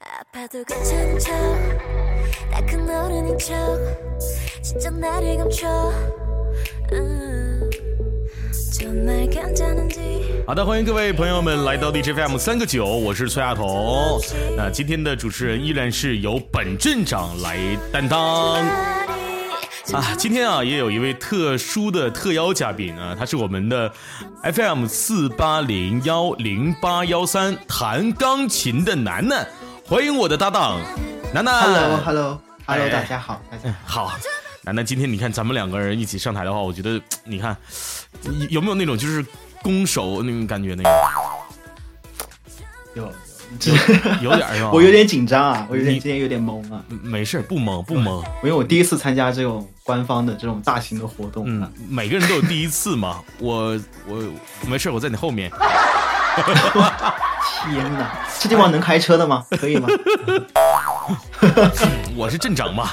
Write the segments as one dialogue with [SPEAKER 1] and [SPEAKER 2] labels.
[SPEAKER 1] 아파도 괜찮은 척다큰 어른인 척 진짜 나를 감춰 음, 정말 괜찮은지
[SPEAKER 2] 好的，欢迎各位朋友们来到 DJFM 三个九，我是崔亚彤。那今天的主持人依然是由本镇长来担当。
[SPEAKER 1] 말이
[SPEAKER 2] 啊，今天啊也有一位特殊的特邀嘉宾啊，他是我们的 FM 四八零幺零八幺三弹钢琴的楠楠， 欢迎我的搭档楠楠。
[SPEAKER 3] Hello，Hello，Hello，
[SPEAKER 2] 哎
[SPEAKER 3] 大家好，大家好。
[SPEAKER 2] 好，楠楠，今天你看咱们两个人一起上台的话，我觉得 你看有没有那种就是攻守那种感觉那个？
[SPEAKER 3] 有，
[SPEAKER 2] 有点儿是吧？
[SPEAKER 3] 我有点紧张啊，我有点今天有点懵啊，
[SPEAKER 2] 没事，不懵不懵。
[SPEAKER 3] 因为我第一次参加这种官方的这种大型的活动
[SPEAKER 2] 嗯
[SPEAKER 3] 啊。，
[SPEAKER 2] 每个人都有第一次嘛。我我没事，我在你后面。
[SPEAKER 3] 天哪，这地方能开车的吗？可以吗？
[SPEAKER 2] 我是镇长嘛。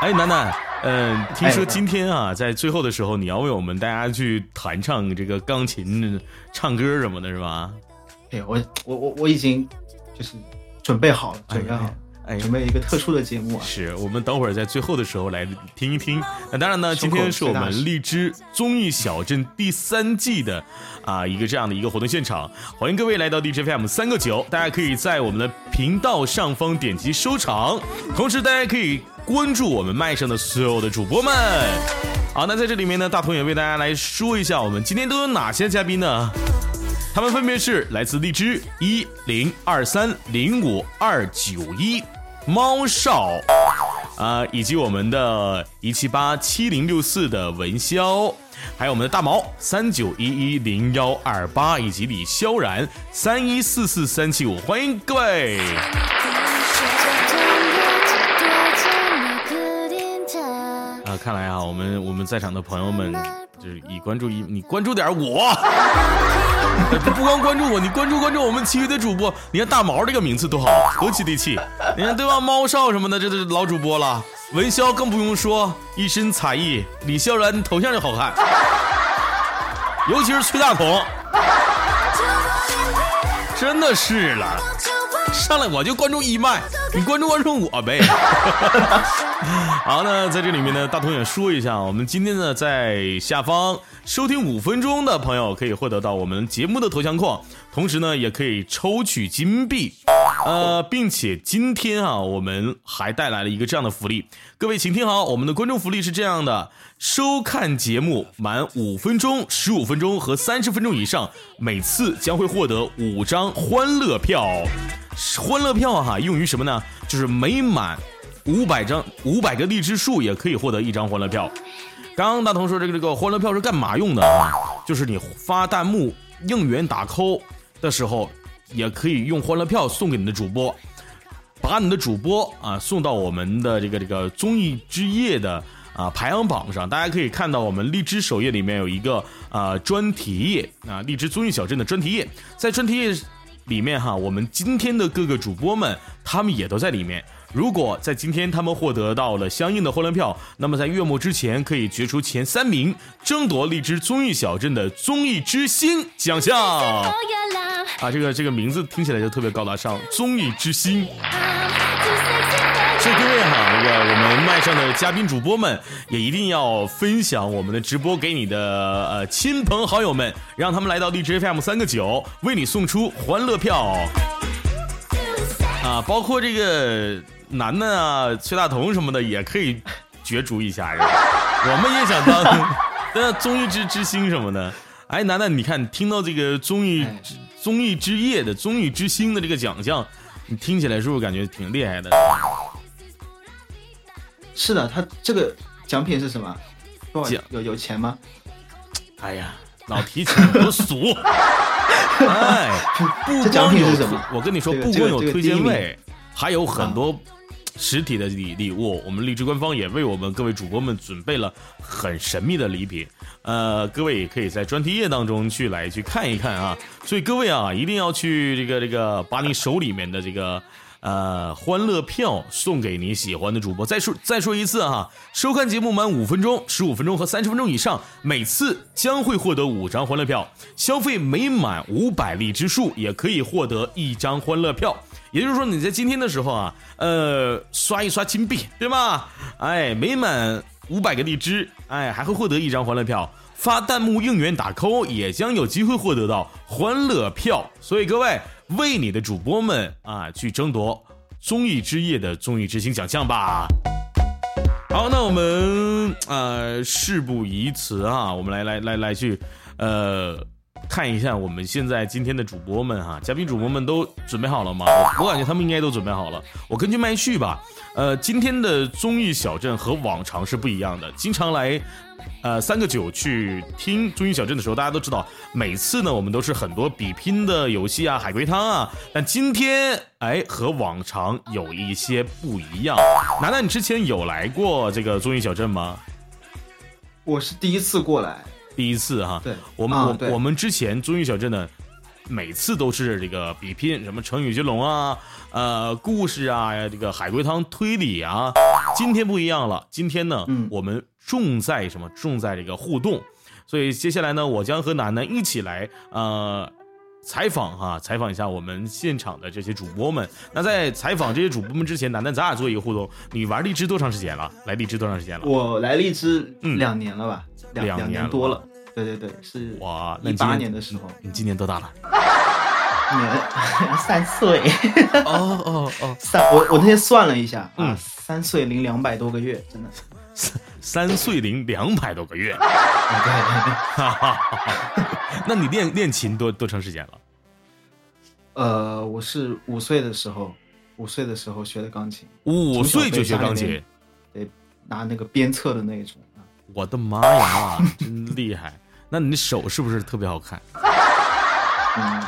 [SPEAKER 2] 哎，楠楠，嗯、听说今天啊，在最后的时候，你要为我们大家去弹唱这个钢琴、唱歌什么的，是吧？
[SPEAKER 3] 哎，我我我我已经就是准备好了，准备好了，
[SPEAKER 2] 哎，
[SPEAKER 3] 准备一个特殊的节目啊。
[SPEAKER 2] 是我们等会儿在最后的时候来听一听。那当然呢，今天是我们荔枝综艺小镇第三季的啊一个这样的一个活动现场，欢迎各位来到 DJFM 三个九，大家可以在我们的频道上方点击收藏，同时大家可以关注我们麦上的所有的主播们。好，那在这里面呢，大同也为大家来说一下，我们今天都有哪些嘉宾呢？他们分别是来自荔枝一零二三零五二九一猫少啊以及我们的一七八七零六四的文潇还有我们的大毛三九一一零幺二八以及李萧然三一四四三七五欢迎各位。啊看来啊我们我们在场的朋友们就是以关注一，你关注点我，不光关注我，你关注关注我们其余的主播。你看大毛这个名字多好，多接地气。你看对吧？猫少什么的，这都是老主播了。文潇更不用说，一身才艺。李萧然头像就好看，尤其是崔大同，真的是了。上来我就关注一麦，你关注关注我呗。好，那在这里面呢，大同也说一下，我们今天呢在下方收听五分钟的朋友可以获得到我们节目的头像框，同时呢也可以抽取金币，呃，并且今天啊我们还带来了一个这样的福利，各位请听好，我们的观众福利是这样的：收看节目满五分钟、十五分钟和三十分钟以上，每次将会获得五张欢乐票。欢乐票哈、用于什么呢？就是每满五百张五百个荔枝树也可以获得一张欢乐票。刚刚大同说这个这个欢乐票是干嘛用的啊？就是你发弹幕、应援打 call 的时候，也可以用欢乐票送给你的主播，把你的主播啊送到我们的这个这个综艺之夜的啊排行榜上。大家可以看到我们荔枝首页里面有一个啊专题页啊，荔枝综艺小镇的专题页，在专题页里面哈，我们今天的各个主播们，他们也都在里面。如果在今天他们获得到了相应的欢乐票，那么在月末之前可以决出前三名，争夺荔枝综艺小镇的综艺之星奖项。啊，这个这个名字听起来就特别高大上，综艺之星。所以各位哈，那个我们麦上的嘉宾主播们也一定要分享我们的直播给你的呃亲朋好友们，让他们来到荔枝 FM 三个九，为你送出欢乐票啊，包括这个楠楠啊、崔大同什么的也可以角逐一下？我们也想当 那综艺之之星什么的。哎，楠楠，你看听到这个综艺综艺之夜的综艺之星的这个奖项，你听起来是不是感觉挺厉害的？
[SPEAKER 3] 是的，他这个奖品是什么？多少
[SPEAKER 2] 奖
[SPEAKER 3] 有有钱吗？
[SPEAKER 2] 哎呀，老提钱多俗！哎，不
[SPEAKER 3] 这奖
[SPEAKER 2] 光有
[SPEAKER 3] 品是什么
[SPEAKER 2] 我跟你说，不光有推荐位，还有很多实体的礼礼物。我们荔枝官方也为我们各位主播们准备了很神秘的礼品。呃，各位也可以在专题页当中去来去看一看啊。所以各位啊，一定要去这个这个把你手里面的这个呃欢乐票送给你喜欢的主播。再说再说一次哈，收看节目满五分钟、十五分钟和三十分钟以上，每次将会获得五张欢乐票。消费每满五百荔枝数，也可以获得一张欢乐票。也就是说，你在今天的时候啊，呃，刷一刷金币，对吧？哎，每满五百个荔枝，哎，还会获得一张欢乐票。发弹幕应援打 call 也将有机会获得到欢乐票。所以各位，为你的主播们啊，去争夺综艺之夜的综艺之星奖项吧。好，那我们啊事不宜迟啊，我们来来来来去呃看一下我们现在今天的主播们哈，嘉宾主播们都准备好了吗？我我感觉他们应该都准备好了。我根据麦序吧，呃，今天的综艺小镇和往常是不一样的，经常来。呃，三个九去听综艺小镇的时候，大家都知道，每次呢我们都是很多比拼的游戏啊，海龟汤啊。但今天哎和往常有一些不一样。楠楠，你之前有来过这个综艺小镇吗？
[SPEAKER 3] 我是第一次过来，
[SPEAKER 2] 第一次哈。
[SPEAKER 3] 对，
[SPEAKER 2] 我们、
[SPEAKER 3] 啊
[SPEAKER 2] 我我们之前综艺小镇呢，每次都是这个比拼什么成语接龙啊，呃故事啊，这个海龟汤推理啊。今天不一样了，今天呢，
[SPEAKER 3] 嗯
[SPEAKER 2] 我们重在什么？重在这个互动。所以接下来呢，我将和楠楠一起来呃采访哈，采访一下我们现场的这些主播们。那在采访这些主播们之前，楠楠咱俩做一个互动。你玩荔枝多长时间了？来荔枝多长时间了？
[SPEAKER 3] 我来荔枝
[SPEAKER 2] 嗯
[SPEAKER 3] 两年了吧，两两
[SPEAKER 2] 两年
[SPEAKER 3] 多了。对对对，是
[SPEAKER 2] 哇，那
[SPEAKER 3] 一八
[SPEAKER 2] 年
[SPEAKER 3] 年的时候，
[SPEAKER 2] 你今年多大了？
[SPEAKER 3] 年三岁，
[SPEAKER 2] 哦哦哦，
[SPEAKER 3] 三我我那天算了一下，
[SPEAKER 2] 嗯
[SPEAKER 3] 啊，三岁零两百多个月，真的是。
[SPEAKER 2] 三 三岁零两百多个月，
[SPEAKER 3] 啊对，
[SPEAKER 2] 哈哈哈。那你练练琴多多长时间了？
[SPEAKER 3] 呃，我是五岁的时候，五岁的时候学的钢琴，
[SPEAKER 2] 五岁就学钢琴
[SPEAKER 3] 对，拿那个鞭策的那一种。啊
[SPEAKER 2] 我的妈呀，真厉害！那你的手是不是特别好看？
[SPEAKER 3] 嗯，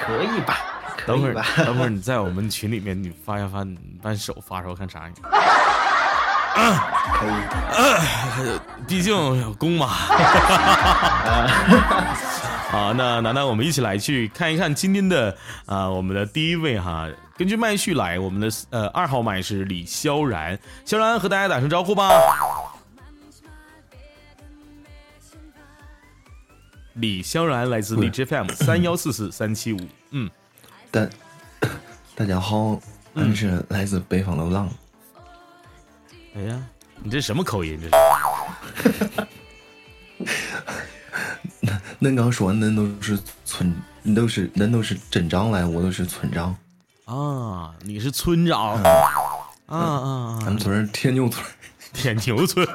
[SPEAKER 3] 可以吧？可
[SPEAKER 2] 等会儿
[SPEAKER 3] 吧？，
[SPEAKER 2] 等会儿你在我们群里面，你发一发，你把手发出来，我看啥样？
[SPEAKER 3] 可以。
[SPEAKER 2] 毕竟有功嘛。好，那楠楠，我们一起来去看一看今天的啊、我们的第一位哈。根据麦序来，我们的呃二号麦是李萧然，萧然和大家打声招呼吧。李萧然来自荔枝 FM 三幺四四三七五，嗯，
[SPEAKER 4] 大 大家好，俺是来自北方的狼。
[SPEAKER 2] 哎呀，你这什么口音？这是？
[SPEAKER 4] 恁刚说恁都是村，恁都是恁都是镇长来，我都是村长。
[SPEAKER 2] 啊，你是村长啊啊啊！
[SPEAKER 4] 俺们村儿天牛村
[SPEAKER 2] 天，牛村。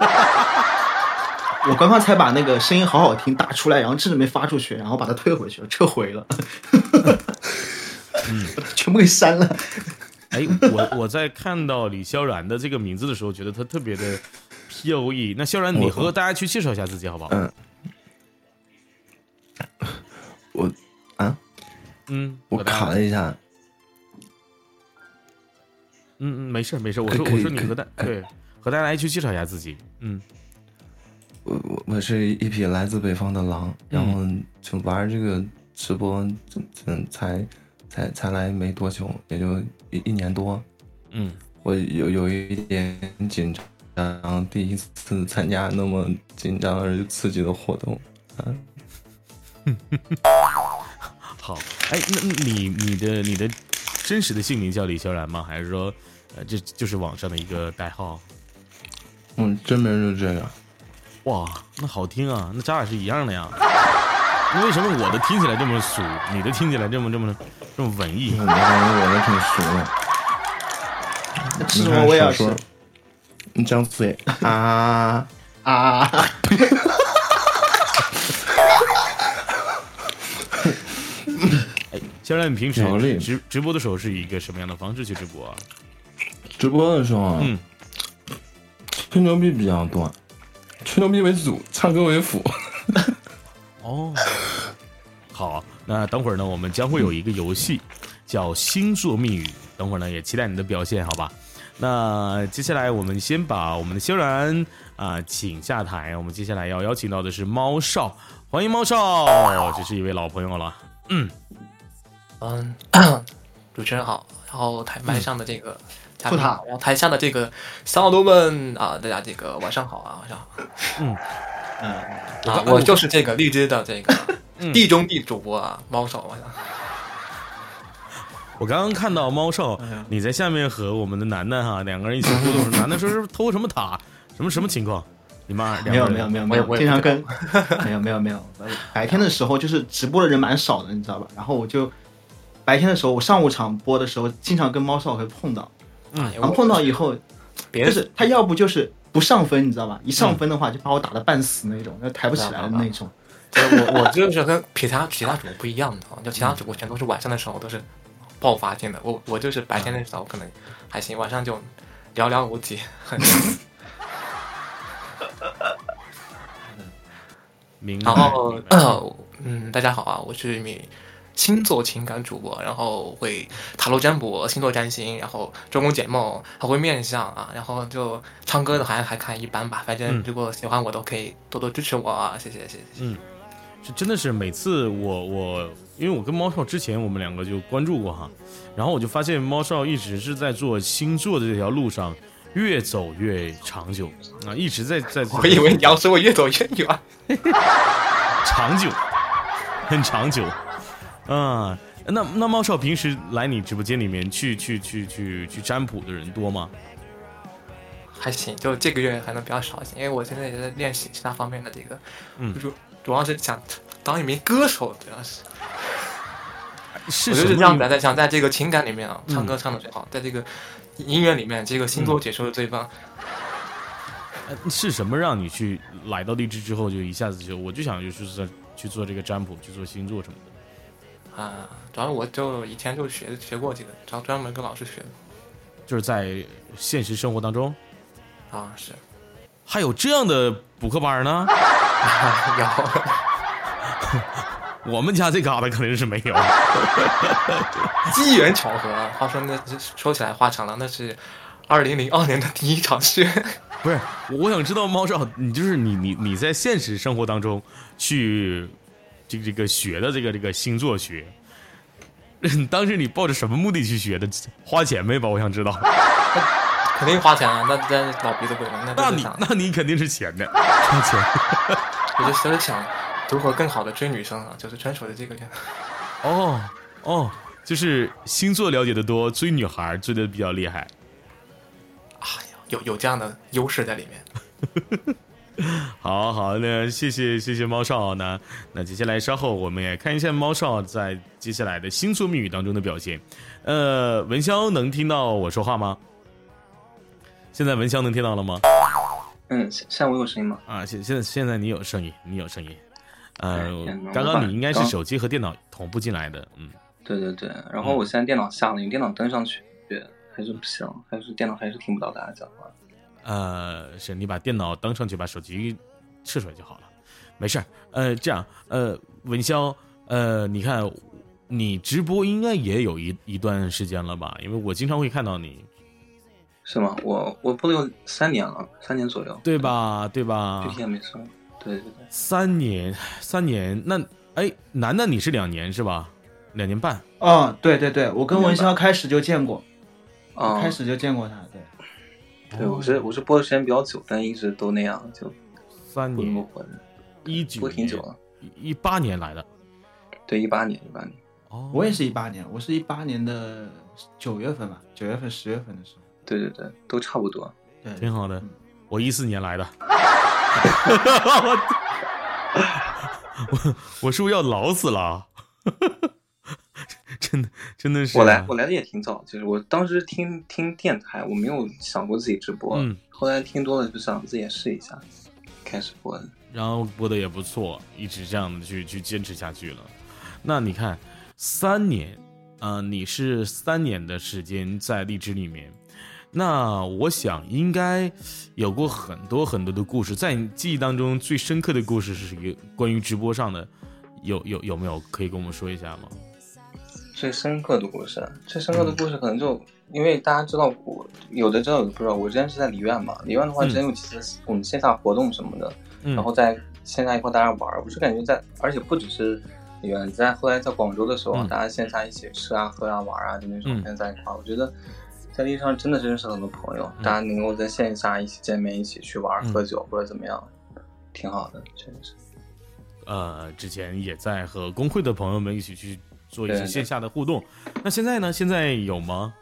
[SPEAKER 3] 我刚刚才把那个声音好好听打出来，然后真的没发出去，然后把它退回去了，撤回了，嗯，全部给删了。
[SPEAKER 2] 哎，我我在看到李萧然的这个名字的时候，觉得他特别的飘逸。那萧然，你和大家去介绍一下自己好不好？
[SPEAKER 4] 嗯，我啊，
[SPEAKER 2] 嗯，
[SPEAKER 4] 我卡了一下，
[SPEAKER 2] 嗯嗯，没事没事。我说我说你和大对和大家来去介绍一下自己。嗯
[SPEAKER 4] 我我我是一匹来自北方的狼，然后就玩这个直播，嗯，才才才来没多久，也就一一年多。
[SPEAKER 2] 嗯，
[SPEAKER 4] 我有有一点紧张，第一次参加那么紧张而又刺激的活动。
[SPEAKER 2] 好。哎，那那你你的你的真实的姓名叫李萧然吗？还是说呃这就是网上的一个代号？
[SPEAKER 4] 嗯，真名就这样。
[SPEAKER 2] 哇，那好听啊，那咱俩是一样的呀。那 为什么我的听起来这么俗，你的听起来这么这么这么文艺？
[SPEAKER 4] 我感觉我的挺俗的。
[SPEAKER 3] 吃什么我也要吃
[SPEAKER 4] 你张嘴啊！
[SPEAKER 3] 啊！
[SPEAKER 2] 哎，肖然，你平时直直播的时候是以一个什么样的方式去直播啊？
[SPEAKER 4] 直播的时候啊，
[SPEAKER 2] 嗯，
[SPEAKER 4] 吹牛逼比较多，吹牛逼为主，唱歌为辅。
[SPEAKER 2] 哦，好，那等会儿呢，我们将会有一个游戏叫星座密语，等会儿呢也期待你的表现，好吧？那接下来我们先把我们的萧然啊、请下台，我们接下来要邀请到的是猫少，欢迎猫少，这是一位老朋友了。
[SPEAKER 5] 嗯嗯，主持人好，然后台麦上的这个
[SPEAKER 3] 塔。
[SPEAKER 5] 好，然后台下的这个小耳朵们啊，大家这个晚上好啊，晚上好。
[SPEAKER 3] 嗯，
[SPEAKER 5] 啊，我就是这个荔枝的这个
[SPEAKER 2] 嗯。
[SPEAKER 5] 地中地主播啊，猫少晚上。
[SPEAKER 2] 我刚刚看到猫少你在下面和我们的楠楠哈两个人一起互动，楠楠说是偷什么塔，什么什么情况？你们二
[SPEAKER 3] 没有没有没有没有，
[SPEAKER 5] 我也
[SPEAKER 3] 经常跟没有没有没有，白天的时候就是直播的人蛮少的，你知道吧？然后我就白天的时候，我上午场播的时候，经常跟猫少会碰到，
[SPEAKER 2] 嗯
[SPEAKER 5] 哎
[SPEAKER 3] 然后碰到以后，
[SPEAKER 5] 别
[SPEAKER 3] 就是他要不就是不上分，你知道吧？一上分的话就把我打的半死那种，要抬不起来的那种。
[SPEAKER 5] 就是我我就是跟其他其他主播不一样的，就其他主播全都是晚上的时候都是爆发性的，我我就是白天的时候可能还行，晚上就寥寥无几。
[SPEAKER 2] 明白
[SPEAKER 5] 然后嗯，大家好啊，我是一名星座情感主播，然后会塔罗占卜、星座占星，然后周公解梦，还会面相啊，然后就唱歌的还还看一般吧，反正
[SPEAKER 2] 嗯
[SPEAKER 5] 如果喜欢我都可以多多支持我啊，谢谢谢谢谢谢。
[SPEAKER 2] 是真的是每次我我因为我跟猫少之前我们两个就关注过哈，然后我就发现猫少一直是在做星座的这条路上越走越长久啊，一直在在
[SPEAKER 5] 我以为你要说我越走越远。
[SPEAKER 2] 长久，很长久啊。那那猫少平时来你直播间里面去去去去去占卜的人多吗？
[SPEAKER 5] 还行，就这个月还能比较少一些，因为我现在也在练习其他方面的这个，
[SPEAKER 2] 嗯
[SPEAKER 5] 主主要是想当一名歌手，主要是
[SPEAKER 2] 是
[SPEAKER 5] 我就
[SPEAKER 2] 什么因
[SPEAKER 5] 是这样子在想在这个情感里面啊，
[SPEAKER 2] 嗯
[SPEAKER 5] 唱歌唱的最好，在这个音乐里面，这个星座解说的最棒。
[SPEAKER 2] 呃是什么让你去来到荔枝之后就一下子就我就想就是在去做这个占卜，去做星座什么的，
[SPEAKER 5] 啊，主要我就以前就学学过这个，专专门跟老师学的
[SPEAKER 2] 就是在现实生活当中
[SPEAKER 5] 啊，是
[SPEAKER 2] 还有这样的补课班呢？
[SPEAKER 5] 有
[SPEAKER 2] 我们家这嘎达肯定是没有。
[SPEAKER 5] 机缘巧合啊。话说那说起来话长了，那是二零零二年的第一场雪。
[SPEAKER 2] 不是，我想知道猫少，你就是你你你在现实生活当中去这个这个学的这个这个星座学，当时你抱着什么目的去学的？花钱没吧？我想知道。
[SPEAKER 5] 肯定花钱啊，那那老鼻子鬼了，那
[SPEAKER 2] 那你那你肯定是钱的，花钱。
[SPEAKER 5] 我就就是想如何更好的追女生啊，就是专属的这个点。
[SPEAKER 2] 哦哦，就是星座了解的多，追女孩追的比较厉害。
[SPEAKER 5] 哎呀，有有这样的优势在里面。
[SPEAKER 2] 好好，那谢谢谢谢猫少那那接下来稍后我们也看一下猫少在接下来的星座密语当中的表现。呃，文潇能听到我说话吗？现在文潇能听到了吗？
[SPEAKER 6] 嗯，现现在我有声音吗？
[SPEAKER 2] 啊，现现在现在你有声音，你有声音。呃刚刚你应该是手机和电脑同步进来的，嗯，
[SPEAKER 6] 对对对，然后我现在电脑下了，你电脑登上去还是不行，还是电脑还是听不到大家讲话。
[SPEAKER 2] 呃，是你把电脑登上去，把手机撤出来就好了，没事儿。呃，这样，呃，文潇，呃，你看你直播应该也有一一段时间了吧？因为我经常会看到你，
[SPEAKER 6] 是吗？我我播了有三年了，三年左右，
[SPEAKER 2] 对？吧？对吧
[SPEAKER 6] 具？体也没说。对对对，
[SPEAKER 2] 三年，三年，那哎，楠楠你是两年是吧？两年半，
[SPEAKER 3] 哦，对对对，我跟文潇开始就见过，
[SPEAKER 6] 啊、
[SPEAKER 3] 开始就见过他，对。
[SPEAKER 6] 我是我是播的时间比较久，但一直都那样，就
[SPEAKER 2] 三年。一九
[SPEAKER 6] 播挺久了，
[SPEAKER 2] 一八年来的。
[SPEAKER 6] 对，一八年一八年。
[SPEAKER 2] 哦，
[SPEAKER 3] 我也是一八年，我是一八年的九月份吧，九月份、十月份的时候。
[SPEAKER 6] 对对对，都差不多。
[SPEAKER 3] 对，
[SPEAKER 2] 挺好的
[SPEAKER 3] 嗯。
[SPEAKER 2] 我一四年来的，我我是不是要老死了？真的真的是啊、
[SPEAKER 6] 我来我来的也挺早，就是我当时听听电台，我没有想过自己直播，
[SPEAKER 2] 嗯
[SPEAKER 6] 后来听多了就想自己也试一下，开始播的。
[SPEAKER 2] 然后播的也不错，一直这样的去去坚持下去了。那你看，三年，啊，你是三年的时间在荔枝里面，那我想应该有过很多很多的故事，在你记忆当中最深刻的故事是一个关于直播上的，有有有没有可以跟我们说一下吗？
[SPEAKER 6] 最深刻的故事，最深刻的故事可能就因为大家知道我有的知道有的不知道，我之前是在梨院嘛，梨院的话
[SPEAKER 2] 嗯
[SPEAKER 6] 之前有几次我们线下活动什么的，
[SPEAKER 2] 嗯
[SPEAKER 6] 然后在线下一块大家玩，我就感觉在，而且不只是远，在后来在广州的时候，
[SPEAKER 2] 嗯
[SPEAKER 6] 大家线下一起吃啊、喝啊、玩啊，就那种
[SPEAKER 2] 嗯
[SPEAKER 6] 天天在一块儿。我觉得在历史上真的是认识很多朋友，
[SPEAKER 2] 嗯
[SPEAKER 6] 大家能够在线下一起见面、一起去玩、
[SPEAKER 2] 嗯
[SPEAKER 6] 喝酒或者怎么样，挺好的，确实是。
[SPEAKER 2] 呃，之前也在和工会的朋友们一起去做一些线下的互动。那现在呢？现在有吗？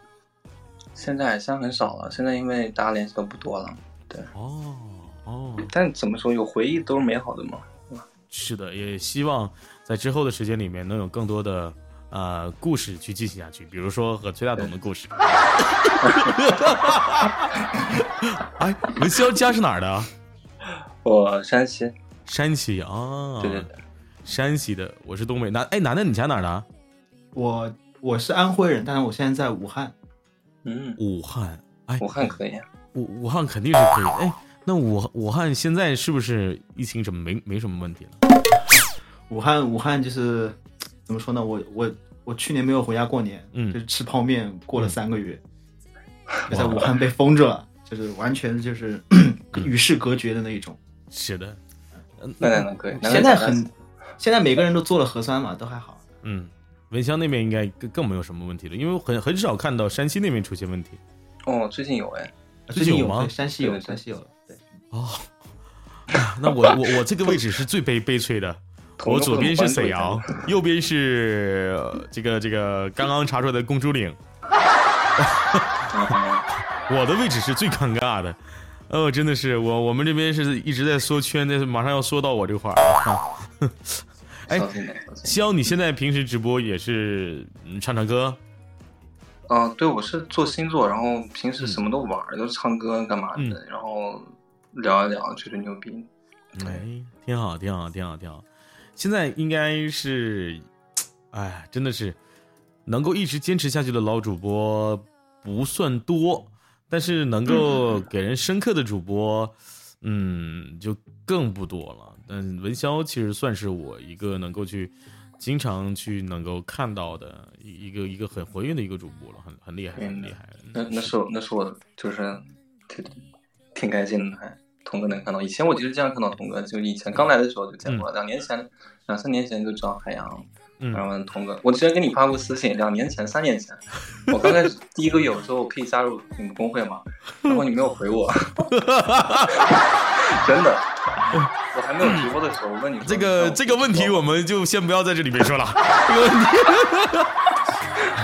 [SPEAKER 6] 现在现在很少了，现在因为大家联系都不多了。
[SPEAKER 2] 对哦哦，
[SPEAKER 6] 但怎么说，有回忆都是美好的嘛。
[SPEAKER 2] 是的，也希望在之后的时间里面能有更多的呃故事去进行下去，比如说和崔大董的故事。哎，文潇家是哪儿的啊？
[SPEAKER 6] 我山西，
[SPEAKER 2] 山西啊，
[SPEAKER 6] 对对对，
[SPEAKER 2] 山西的，我是东北。南哎，楠楠，你家哪儿的啊？
[SPEAKER 3] 我我是安徽人，但是我现在在武汉。
[SPEAKER 6] 嗯，
[SPEAKER 2] 武汉。哎，
[SPEAKER 6] 武汉可以啊。
[SPEAKER 2] 武武汉肯定是可以。哎，那武武汉现在是不是疫情什么没没什么问题了？
[SPEAKER 3] 武汉武汉就是怎么说呢？我我我去年没有回家过年，
[SPEAKER 2] 嗯
[SPEAKER 3] 就是吃泡面过了三个月，就在武汉被 封着了，就是完全就是与世隔绝的那一种。
[SPEAKER 2] 是的，
[SPEAKER 6] 那那那可以。
[SPEAKER 3] 现在很，现在每个人都做了核酸嘛，都还好。
[SPEAKER 2] 嗯，文湘那边应该更更没有什么问题了，因为很很少看到山西那边出现问题。
[SPEAKER 6] 哦，最近有哎，
[SPEAKER 3] 最近
[SPEAKER 2] 有吗
[SPEAKER 3] 山西有，山西有。对，
[SPEAKER 2] 哦，那我我我这个位置是最悲悲催的，我左边是沈阳，右边是呃这个这个刚刚查出来的公主岭，我的位置是最尴尬的。哦，真的是我我们这边是一直在缩圈，但是马上要缩到我这块儿了。啊哎。肖，你现在平时直播也是嗯唱唱歌？
[SPEAKER 6] 嗯，对，我是做星座，然后平时什么都玩儿，都是唱歌干嘛的，
[SPEAKER 2] 嗯
[SPEAKER 6] 然后聊一聊，吹吹牛逼。
[SPEAKER 2] 哎，挺好，挺好，挺好，挺好。现在应该是，哎，真的是能够一直坚持下去的老主播不算多，但是能够给人深刻的主播，嗯，就更不多了。但文潇其实算是我一个能够去经常去能够看到的一一个一个很活跃的一个主播了，很很厉害，很厉害。
[SPEAKER 6] 那那是我那是我就是挺挺开心的，还童哥能看到。以前我就是这样看到童哥，就以前刚来的时候就见过，两年前两三年前就知道海洋。
[SPEAKER 2] 嗯
[SPEAKER 6] 然后童哥，我之前给你发过私信，两年前、三年前，我刚开始第一个月我说我可以加入你们工会吗？然后你没有回我，真的，我还没有直播的时候，我问你
[SPEAKER 2] 这个这个问题我们就先不要在这里面说了，这个问题。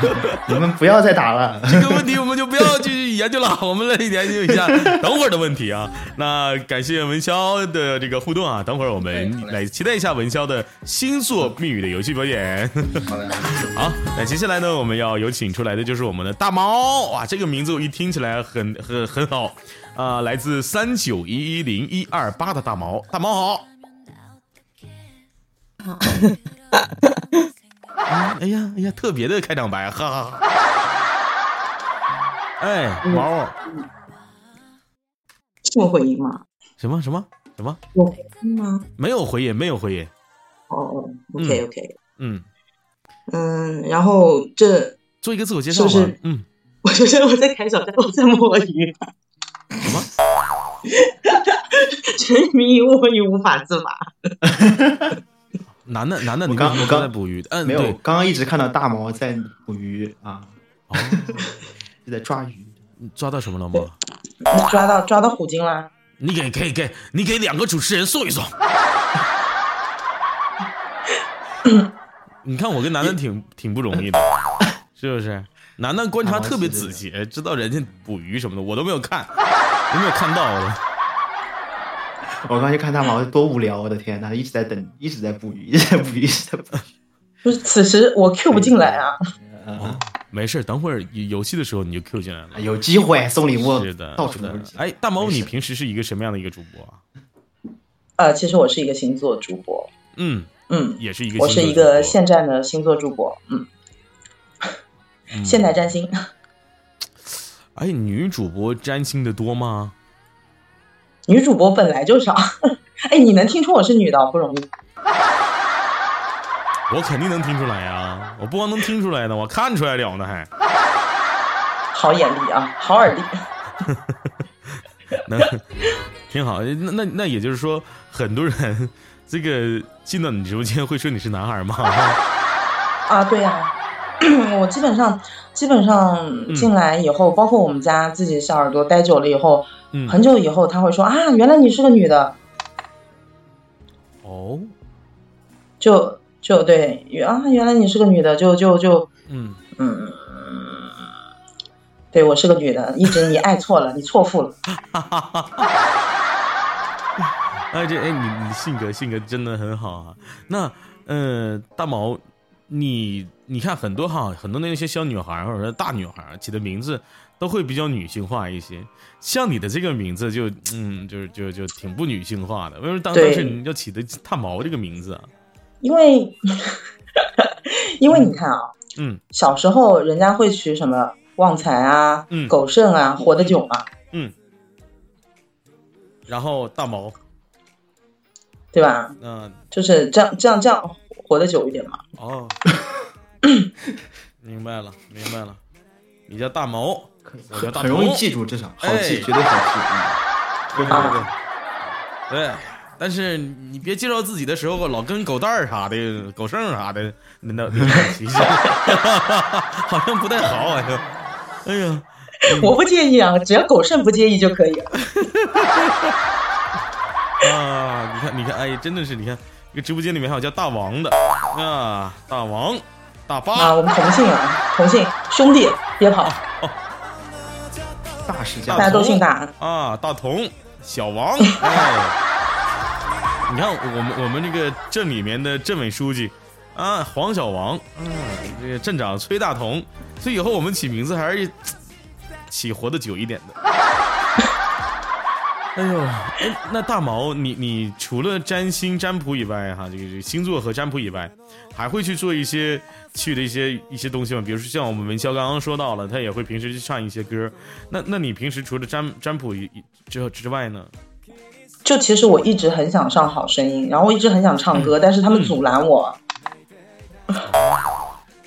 [SPEAKER 3] 你们不要再打了。
[SPEAKER 2] 这个问题我们就不要继续研究了，我们来研究一下 等会儿的问题啊。那感谢文潇的这个互动啊，等会儿我们来期待一下文潇的星座密语的游戏表演。
[SPEAKER 6] 好的，
[SPEAKER 2] 好，那接下来呢，我们要有请出来的就是我们的大猫哇，这个名字我一听起来很很很好啊、来自三九一一零一二八的大毛，大毛好好。嗯 哎呀哎呀，特别的开场白，哈哈哈。哎，毛，
[SPEAKER 7] 是我回音吗？
[SPEAKER 2] 什么什么什么？
[SPEAKER 7] 有回音吗？
[SPEAKER 2] 没有回音，没有回音。
[SPEAKER 7] 哦哦，OK OK，
[SPEAKER 2] 嗯，
[SPEAKER 7] 嗯，然后这
[SPEAKER 2] 做一个自我介绍吧。
[SPEAKER 7] 是
[SPEAKER 2] 嗯，
[SPEAKER 7] 我觉得我在开小我在摸鱼，
[SPEAKER 2] 什么？
[SPEAKER 7] 沉迷于摸鱼无法自拔。
[SPEAKER 2] 男的男的，你
[SPEAKER 3] 刚我刚
[SPEAKER 2] 在捕鱼？嗯，
[SPEAKER 3] 没有，刚刚一直看到大毛在捕鱼啊，
[SPEAKER 2] 哦，
[SPEAKER 3] 就在抓鱼。
[SPEAKER 2] 抓到什么了吗？
[SPEAKER 7] 你抓到抓到虎鲸了！
[SPEAKER 2] 你给给给，你给两个主持人送一送。你看我跟楠楠挺挺不容易的，是不是？楠楠观察特别仔细，知道人家捕鱼什么的，我都没有看，都没有看到的。
[SPEAKER 3] 我刚去看大毛多无聊，我的天他，一直在等，一直在捕鱼，一直在捕鱼，一直在捕鱼。
[SPEAKER 7] 就是此时我 Q 不进来啊，
[SPEAKER 3] 嗯
[SPEAKER 2] 没事，等会儿游游戏的时候你就 Q 进来了。
[SPEAKER 3] 有机会送礼物，
[SPEAKER 2] 是的，
[SPEAKER 3] 到处都是。
[SPEAKER 2] 哎，大毛，你平时是一个什么样的一个主播啊？
[SPEAKER 7] 呃，其实我是一个星座主播，
[SPEAKER 2] 嗯，
[SPEAKER 7] 嗯，
[SPEAKER 2] 也是一个。
[SPEAKER 7] 我是一个现战的星座主播，嗯，
[SPEAKER 2] 嗯
[SPEAKER 7] 现代占星。
[SPEAKER 2] 哎，女主播占星的多吗？
[SPEAKER 7] 女主播本来就少，哎，你能听出我是女的不容易。
[SPEAKER 2] 我肯定能听出来呀！我不光能听出来呢，我看出来了呢，还
[SPEAKER 7] 好眼力啊，好耳力。
[SPEAKER 2] 能挺好。那那那也就是说，很多人这个进到你直播间会说你是男孩吗？
[SPEAKER 7] 啊，对呀、我基本上基本上进来以后，包括我们家自己小耳朵待久了以后，
[SPEAKER 2] 嗯，
[SPEAKER 7] 很久以后他会说啊，原来你是个女的，
[SPEAKER 2] 哦，
[SPEAKER 7] 就就对啊，原来你是个女的，就就就
[SPEAKER 2] 嗯，
[SPEAKER 7] 嗯，对我是个女的，一直你爱错了，你错付了。
[SPEAKER 2] 哎，这哎，你你性格性格真的很好啊。那呃，大毛，你你看很多哈，很多那些小女孩或者说大女孩起的名字都会比较女性化一些。像你的这个名字就嗯，就是就就挺不女性化的。为什么当时你要起的大毛这个名字啊？
[SPEAKER 7] 因为 因为你看啊，
[SPEAKER 2] 嗯
[SPEAKER 7] 小时候人家会取什么旺财啊、
[SPEAKER 2] 嗯
[SPEAKER 7] 狗剩啊、活得久嘛，
[SPEAKER 2] 嗯，然后大毛，
[SPEAKER 7] 对吧？
[SPEAKER 2] 嗯、
[SPEAKER 7] 就是这样这样这样活得久一点嘛。
[SPEAKER 2] 哦，明白了明白了，你叫大毛，我叫大
[SPEAKER 3] 很容易记住，至少好
[SPEAKER 2] 哎
[SPEAKER 3] 记，绝对好记。
[SPEAKER 2] 对对对对，对。但是你别介绍自己的时候老跟狗蛋儿啥的、狗剩啥的，那那那其实 好像不太好啊。哎呀，
[SPEAKER 7] 我不介意啊，只要狗剩不介意就可以了。
[SPEAKER 2] 啊，你看你看，哎，真的是你看，这个直播间里面还有叫大王的啊，大王、大
[SPEAKER 7] 啊，我们同姓啊，同姓兄弟，别跑，哦
[SPEAKER 3] 大世家
[SPEAKER 7] 大家都姓大。
[SPEAKER 2] 啊，大同、小王，哎。你看我们我们这个镇里面的镇委书记啊，黄小王，嗯，这个镇长崔大同，所以以后我们起名字还是起活得久一点的。哎呦，哎，那大毛，你你除了占星占卜以外，哈，这个这个星座和占卜以外，还会去做一些去的一些一些东西吗？比如说像我们文潇刚刚说到了，他也会平时去唱一些歌。那那你平时除了占占卜之之外呢？
[SPEAKER 7] 就其实我一直很想上好声音，然后我一直很想唱歌，但是他们阻拦我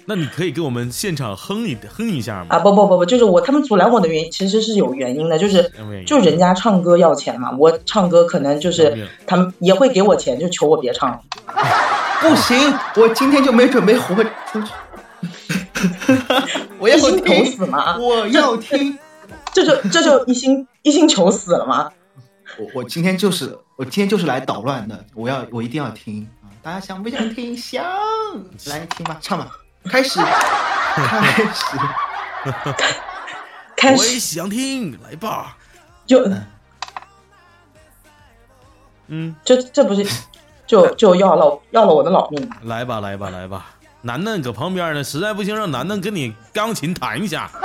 [SPEAKER 2] 那你可以给我们现场哼一哼一下吗？
[SPEAKER 7] 啊！不不不不，就是我他们阻拦我的原因其实是有原因的，就是就人家唱歌要钱嘛，我唱歌可能就是他们也会给我钱，就求我别唱了。
[SPEAKER 3] 不行，我今天就没准备活出去。我要
[SPEAKER 7] 听求
[SPEAKER 3] 听，
[SPEAKER 7] 死吗，
[SPEAKER 3] 我要听。
[SPEAKER 7] 这就这就一心一心求死了吗。
[SPEAKER 3] 我我今天就是我今天就是来捣乱的，我要我一定要听啊！大家想不想听？想，来听吧，唱吧，开始，开始。
[SPEAKER 7] 开始
[SPEAKER 2] 我也想听，来吧。
[SPEAKER 7] 就
[SPEAKER 2] 嗯，
[SPEAKER 7] 这这不是就就要了要了我的老命。
[SPEAKER 2] 来吧，来吧，来吧。楠楠搁旁边呢，实在不行让楠楠跟你钢琴弹一下。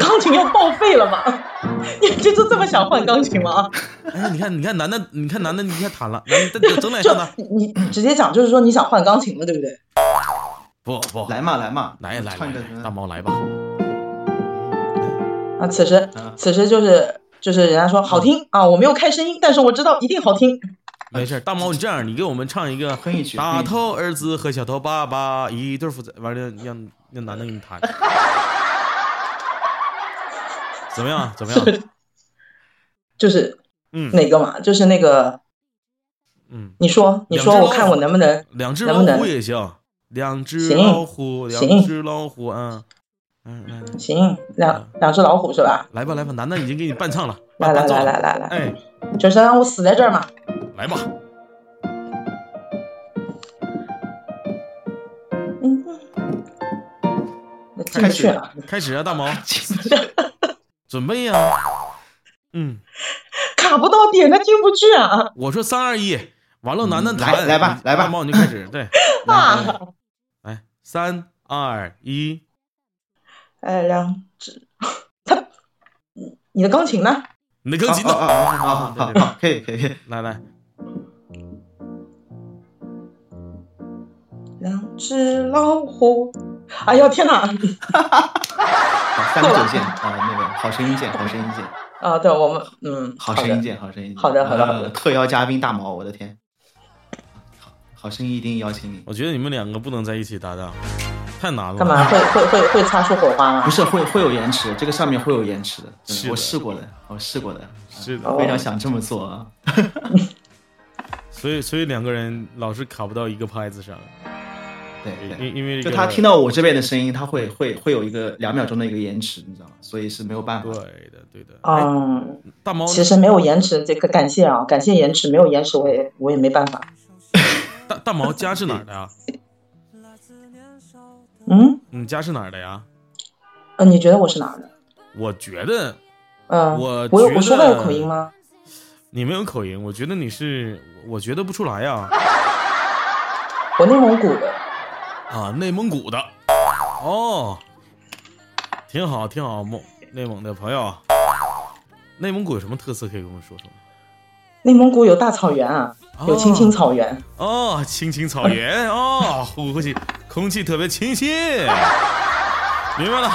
[SPEAKER 7] 钢琴要报废了吗？你这就这么想换钢琴吗？
[SPEAKER 2] 哎，你看，你看楠楠，你看楠楠，你看弹了，楠楠整整两
[SPEAKER 7] 就
[SPEAKER 2] 下呢。
[SPEAKER 7] 你你直接讲，就是说你想换钢琴了，对不对？
[SPEAKER 2] 不不，
[SPEAKER 3] 来嘛来嘛，
[SPEAKER 2] 来来
[SPEAKER 3] 唱一个
[SPEAKER 2] 来，大毛来吧。
[SPEAKER 7] 啊，此时
[SPEAKER 3] 啊
[SPEAKER 7] 此时就是就是人家说好听啊，我没有开声音，但是我知道一定好听。
[SPEAKER 2] 没事，大毛，你这样，你给我们唱一个
[SPEAKER 3] 哼一曲。
[SPEAKER 2] 大头儿子和小头爸爸一对父子，完了让让男的给你弹，怎么样？怎么样？
[SPEAKER 7] 就是
[SPEAKER 2] 嗯
[SPEAKER 7] 哪个嘛？就是那个，
[SPEAKER 2] 嗯，
[SPEAKER 7] 你说你说，我看我能不能
[SPEAKER 2] 两只老虎也行，两只老虎，两只老虎，嗯嗯，来来
[SPEAKER 7] 行。两两只老虎是吧？
[SPEAKER 2] 来吧来吧，楠楠已经给你伴唱了，
[SPEAKER 7] 来来来来来来，
[SPEAKER 2] 哎，
[SPEAKER 7] 就是让我死在这儿嘛。
[SPEAKER 2] 来吧，
[SPEAKER 7] 嗯，那进不去了，
[SPEAKER 2] 开始啊，大毛，准备呀，嗯，
[SPEAKER 7] 卡不到点，他进不去啊。
[SPEAKER 2] 我说三二一，完了，
[SPEAKER 3] 嗯
[SPEAKER 2] 楠楠
[SPEAKER 3] 来
[SPEAKER 2] 弹，
[SPEAKER 3] 来吧来吧。
[SPEAKER 2] 大毛你就开始，对，
[SPEAKER 7] 啊，
[SPEAKER 2] 来三二一，
[SPEAKER 7] 哎，两只，他，你的钢琴呢？
[SPEAKER 2] 你的钢琴呢？
[SPEAKER 3] 好好好好好好好，可以可以可以。
[SPEAKER 2] 来来，
[SPEAKER 7] 两只老虎，哎呦天哪！
[SPEAKER 3] 好，三个九键啊，那个好声音键，好声音键，
[SPEAKER 7] 啊，对我们，嗯，
[SPEAKER 3] 好声音键，好声音键。
[SPEAKER 7] 好的好的好的
[SPEAKER 3] 呃特邀嘉宾大毛，我的天，好好声音一定邀请你。
[SPEAKER 2] 我觉得你们两个不能在一起搭档，太难了。
[SPEAKER 7] 干嘛会会会会擦出火花吗？
[SPEAKER 3] 不是会会有延迟，这个上面会有延迟的。嗯
[SPEAKER 2] 是的
[SPEAKER 3] 我试过的，我试过的，
[SPEAKER 2] 是的，
[SPEAKER 7] 哦
[SPEAKER 3] 非常想这么做啊。
[SPEAKER 2] 所以所以两个人老是卡不到一个拍子上，
[SPEAKER 3] 对
[SPEAKER 2] 因
[SPEAKER 3] 对，
[SPEAKER 2] 因为
[SPEAKER 3] 就他听到我这边的声音，他会会会有一个两秒钟的一个延迟，你知道吗？所以是没有办法
[SPEAKER 2] 对。的对的。哎
[SPEAKER 7] 嗯，
[SPEAKER 2] 大猫
[SPEAKER 7] 其实没有延迟，这个感谢啊，感谢延迟，没有延迟我也我也没办法。
[SPEAKER 2] 大大毛家是哪儿的呀？
[SPEAKER 7] 嗯，
[SPEAKER 2] 你家是哪儿的呀？
[SPEAKER 7] 呃，你觉得我是哪儿的？
[SPEAKER 2] 我觉得
[SPEAKER 7] 嗯，
[SPEAKER 2] 我
[SPEAKER 7] 我我说话有口音吗？
[SPEAKER 2] 你没有口音，我觉得你是，我觉得不出来呀。
[SPEAKER 7] 我内蒙古的。
[SPEAKER 2] 啊，内蒙古的，哦，挺好，挺好，蒙内蒙的朋友。内蒙古有什么特色可以跟我说说吗？
[SPEAKER 7] 内蒙古有大草原啊，有青青草原。
[SPEAKER 2] 哦，青青草原 哦，呼呼气，空气特别清新。明白了，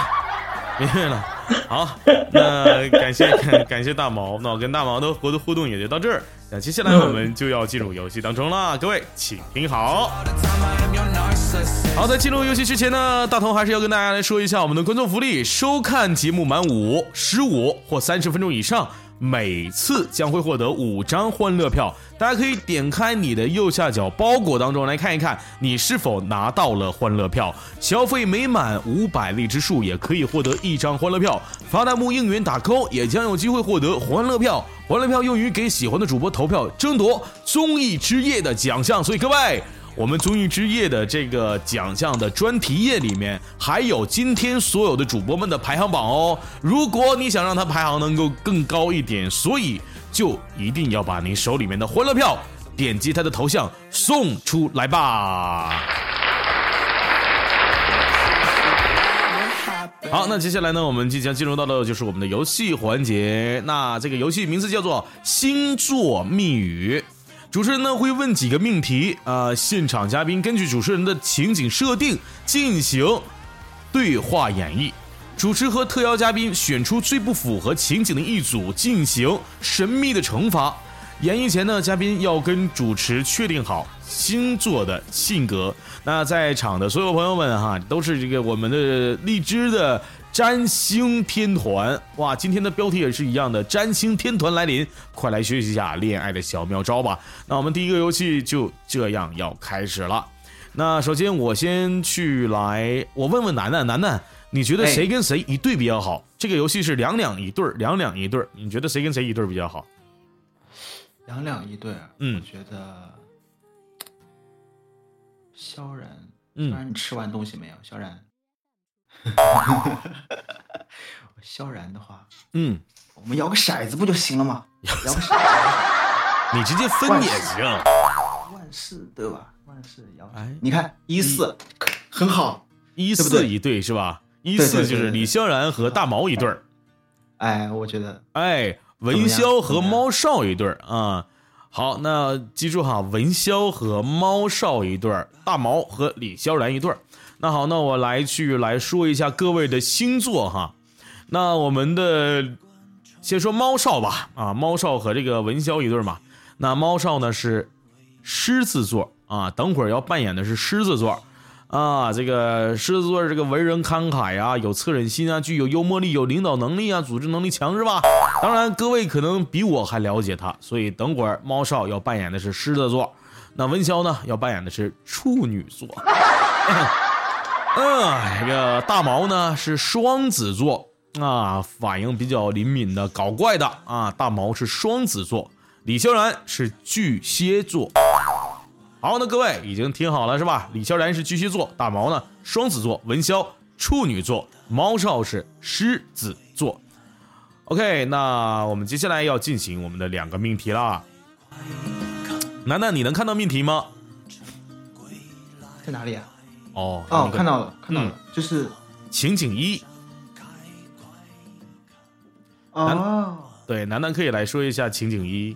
[SPEAKER 2] 明白了。好，那感谢感感谢大毛，那我跟大毛的活动互动也就到这儿。那接下来我们就要进入游戏当中了，各位请听好。好，在进入游戏之前呢，大头还是要跟大家来说一下我们的观众福利：收看节目满五、十五或三十分钟以上，每次将会获得五张欢乐票。大家可以点开你的右下角包裹当中来看一看，你是否拿到了欢乐票。消费每满五百粒之数，也可以获得一张欢乐票。发弹幕应援打 call 也将有机会获得欢乐票。欢乐票用于给喜欢的主播投票，争夺综艺之夜的奖项。所以各位。我们综艺之夜的这个奖项的专题页里面，还有今天所有的主播们的排行榜哦。如果你想让它排行能够更高一点，所以就一定要把您手里面的欢乐票点击他的头像送出来吧。好，那接下来呢，我们即将进入到的就是我们的游戏环节。那这个游戏名字叫做星座密语。主持人呢会问几个命题，啊，现场嘉宾根据主持人的情景设定进行对话演绎，主持和特邀嘉宾选出最不符合情景的一组进行神秘的惩罚。演绎前呢，嘉宾要跟主持确定好星座的性格。那在场的所有朋友们哈，都是这个我们的荔枝的。占星天团哇，今天的标题也是一样的，占星天团来临，快来学习一下恋爱的小妙招吧。那我们第一个游戏就这样要开始了。那首先我先去来，我问问楠楠，楠楠，你觉得谁跟谁一对比较好？这个游戏是两两一对儿，两两一对儿，你觉得谁跟谁一对比较好？
[SPEAKER 3] 两两一对儿，
[SPEAKER 2] 嗯
[SPEAKER 3] 我觉得萧然，
[SPEAKER 2] 嗯
[SPEAKER 3] 萧然，你吃完东西没有？萧然，萧然的话，
[SPEAKER 2] 嗯，
[SPEAKER 3] 我们摇个骰子不就行了吗？摇个骰子，
[SPEAKER 2] 你直接分也行。
[SPEAKER 3] 万事对吧？万事摇，
[SPEAKER 2] 哎
[SPEAKER 3] 你看一四很好，
[SPEAKER 2] 一四一对是吧？一
[SPEAKER 3] 对
[SPEAKER 2] 四就是李萧然和大毛一对儿。
[SPEAKER 3] 哎，我觉得
[SPEAKER 2] 哎，文潇和猫少一对儿啊。好，那记住哈，文潇和猫少一对儿，大毛和李萧然一对儿。那好，那我来去来说一下各位的星座哈。那我们的先说猫少吧，啊，猫少和这个文潇一对嘛。那猫少呢是狮子座啊，等会儿要扮演的是狮子座。啊，这个狮子座这个为人慷慨啊，有恻隐心啊，具有幽默力，有领导能力啊，组织能力强是吧？当然，各位可能比我还了解他，所以等会儿猫少要扮演的是狮子座，那文潇呢要扮演的是处女座。嗯，这个大毛呢是双子座啊，反应比较灵敏的，搞怪的啊。大毛是双子座，李萧然是巨蟹座。好，那各位已经听好了是吧？李萧然是巨蟹座，大毛呢双子座，文潇处女座，猫少是狮子座。OK，那我们接下来要进行我们的两个命题啦。楠楠，你能看到命题吗？
[SPEAKER 3] 在哪里啊？
[SPEAKER 2] 哦，
[SPEAKER 3] 哦
[SPEAKER 2] 那，个
[SPEAKER 3] 看到了，看到了，就是
[SPEAKER 2] 情景一，
[SPEAKER 3] 哦，
[SPEAKER 2] 对，楠楠可以来说一下情景一。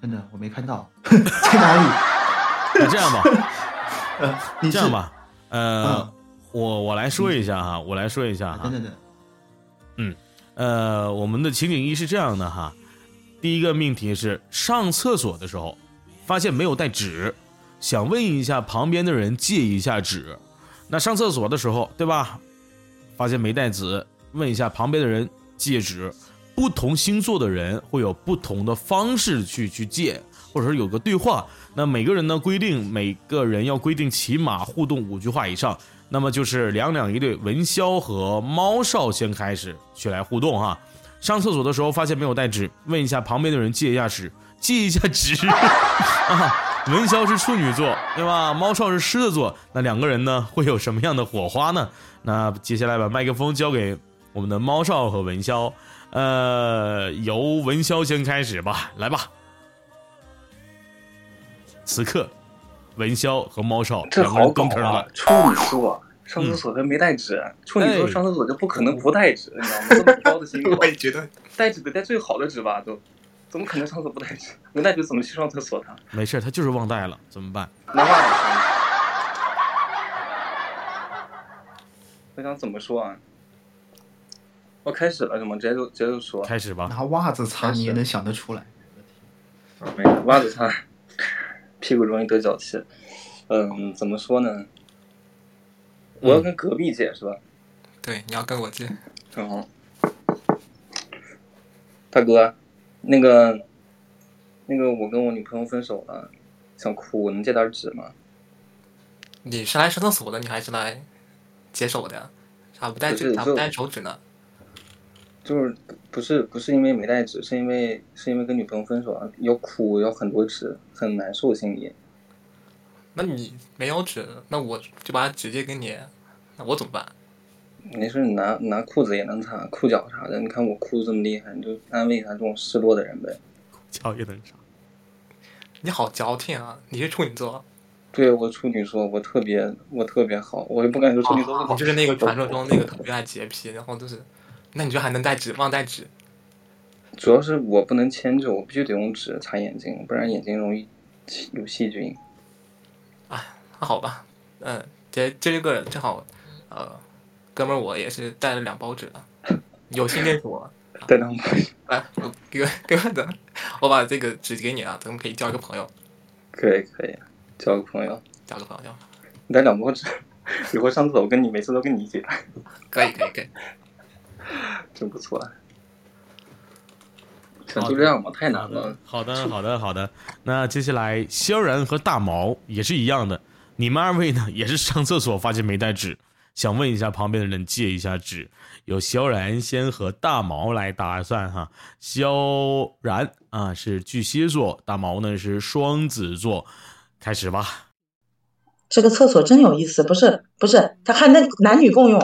[SPEAKER 3] 真的我没看到，在哪里？
[SPEAKER 2] 那 这样吧，
[SPEAKER 3] 呃，你
[SPEAKER 2] 这样，吧，呃，
[SPEAKER 3] 嗯。
[SPEAKER 2] 我我来说一下哈，我来说一下哈。
[SPEAKER 3] 等，等等，嗯
[SPEAKER 2] 呃，我们的情景一是这样的哈，第一个命题是上厕所的时候发现没有带纸，想问一下旁边的人借一下纸。那上厕所的时候，对吧？发现没带纸，问一下旁边的人借纸，不同星座的人会有不同的方式去去借，或者说有个对话。那每个人呢规定每个人要规定起码互动五句话以上。那么就是两两一对，文潇和猫少先开始去来互动哈。上厕所的时候发现没有带纸，问一下旁边的人借一下纸，借一下纸啊。文潇是处女座，对吧？猫少是狮子座，那两个人呢会有什么样的火花呢？那接下来把麦克风交给我们的猫少和文潇，呃，由文潇先开始吧，来吧。此刻，文潇和猫少
[SPEAKER 6] 这
[SPEAKER 2] 两个人
[SPEAKER 6] 好搞
[SPEAKER 2] 蹲坑了
[SPEAKER 6] 啊！，处女座上厕所还没带纸，处女座
[SPEAKER 2] 哎
[SPEAKER 6] 上厕所就不可能不带纸，你知道吗？这么高的星座，
[SPEAKER 5] 也觉得
[SPEAKER 6] 带纸得带最好的纸吧，都怎么可能上厕所不带纸？没带纸怎么去上厕所？呢
[SPEAKER 2] 没事，他就是忘带了，怎么办？
[SPEAKER 6] 拿袜子。我想怎么说啊？我开始了是吗？直接就直接就说。
[SPEAKER 2] 开始吧。
[SPEAKER 3] 拿袜子擦你也能想得出来。
[SPEAKER 6] 没有袜子擦，屁股容易得脚气。嗯，怎么说呢？我要跟隔壁借是吧？
[SPEAKER 5] 对，你要跟我借，
[SPEAKER 6] 嗯，大哥，那个，那个，我跟我女朋友分手了，想哭，我能借点纸吗？
[SPEAKER 5] 你是来上厕所的，你还是来解手的呀？咋不带纸？咋不带手纸呢？
[SPEAKER 6] 就是不是不是因为没带纸，是因为是因为跟女朋友分手了，要哭，要很多纸，很难受心里。
[SPEAKER 5] 那你没有纸，那我就把纸借给你，那我怎么办？
[SPEAKER 6] 没事，你拿拿裤子也能擦，裤脚啥的。你看我哭的这么厉害，你就安慰一下这种失落的人呗。
[SPEAKER 2] 脚也能擦。
[SPEAKER 5] 你好矫情啊！你是处女座，
[SPEAKER 6] 对我处女座，我特别我特别好，我也不敢说处女座不好。
[SPEAKER 5] 你就是那个传说中那个特别爱洁癖，然后就是，那你就还能带纸，忘带纸，
[SPEAKER 6] 主要是我不能牵着，我必须得用纸擦眼睛，不然眼睛容易有细菌。
[SPEAKER 5] 那好吧，嗯，这这个正好，呃，哥们儿我也是带了两包纸的，有心电图，
[SPEAKER 6] 带两包，
[SPEAKER 5] 来，我哥哥们的，我把这个纸给你啊，咱们可以交一个朋友，
[SPEAKER 6] 可以可以，交个朋友，
[SPEAKER 5] 交个朋友，
[SPEAKER 6] 你带两包纸，以后上厕所跟你每次都跟你借，
[SPEAKER 5] 可以可以可以，
[SPEAKER 6] 真不错。啊，就这样吧，太难了。
[SPEAKER 2] 好的，好的，好的。那接下来，萧然和大毛也是一样的，你们二位呢也是上厕所发现没带纸，想问一下旁边的人借一下纸。有萧然先和大毛来打算哈。萧然啊是巨蟹座，大毛呢是双子座，开始吧。
[SPEAKER 7] 这个厕所真有意思，不是不是，他还能男女共用。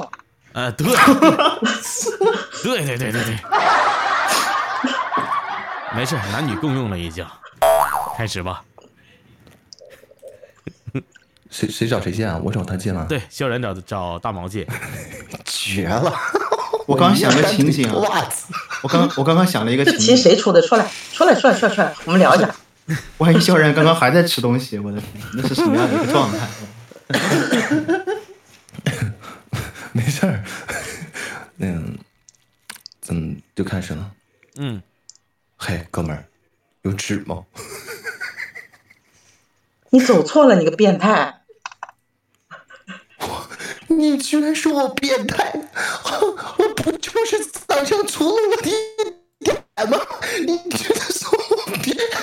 [SPEAKER 2] 啊，对，对对对对对，没事，男女共用了已经，开始吧。
[SPEAKER 4] 谁谁找谁借啊？我找他借了？
[SPEAKER 2] 对，萧然找找大毛借。
[SPEAKER 4] 绝了！
[SPEAKER 3] 我刚想个情景啊，
[SPEAKER 4] 袜子，
[SPEAKER 3] 我刚我刚刚想了一个情景，
[SPEAKER 7] 题谁出的？出来出来出来出来出来，我们聊一下。
[SPEAKER 3] 万一萧然刚刚还在吃东西，我的天，那是什么样的一个状态？
[SPEAKER 4] 没事儿。嗯，怎么就开始了？
[SPEAKER 2] 嗯，
[SPEAKER 4] 嘿，哥们儿，有纸吗？
[SPEAKER 7] 你走错了，你个变态！
[SPEAKER 4] 你居然说我变态？我不就是早上除了我的一点吗？你居然说我变态？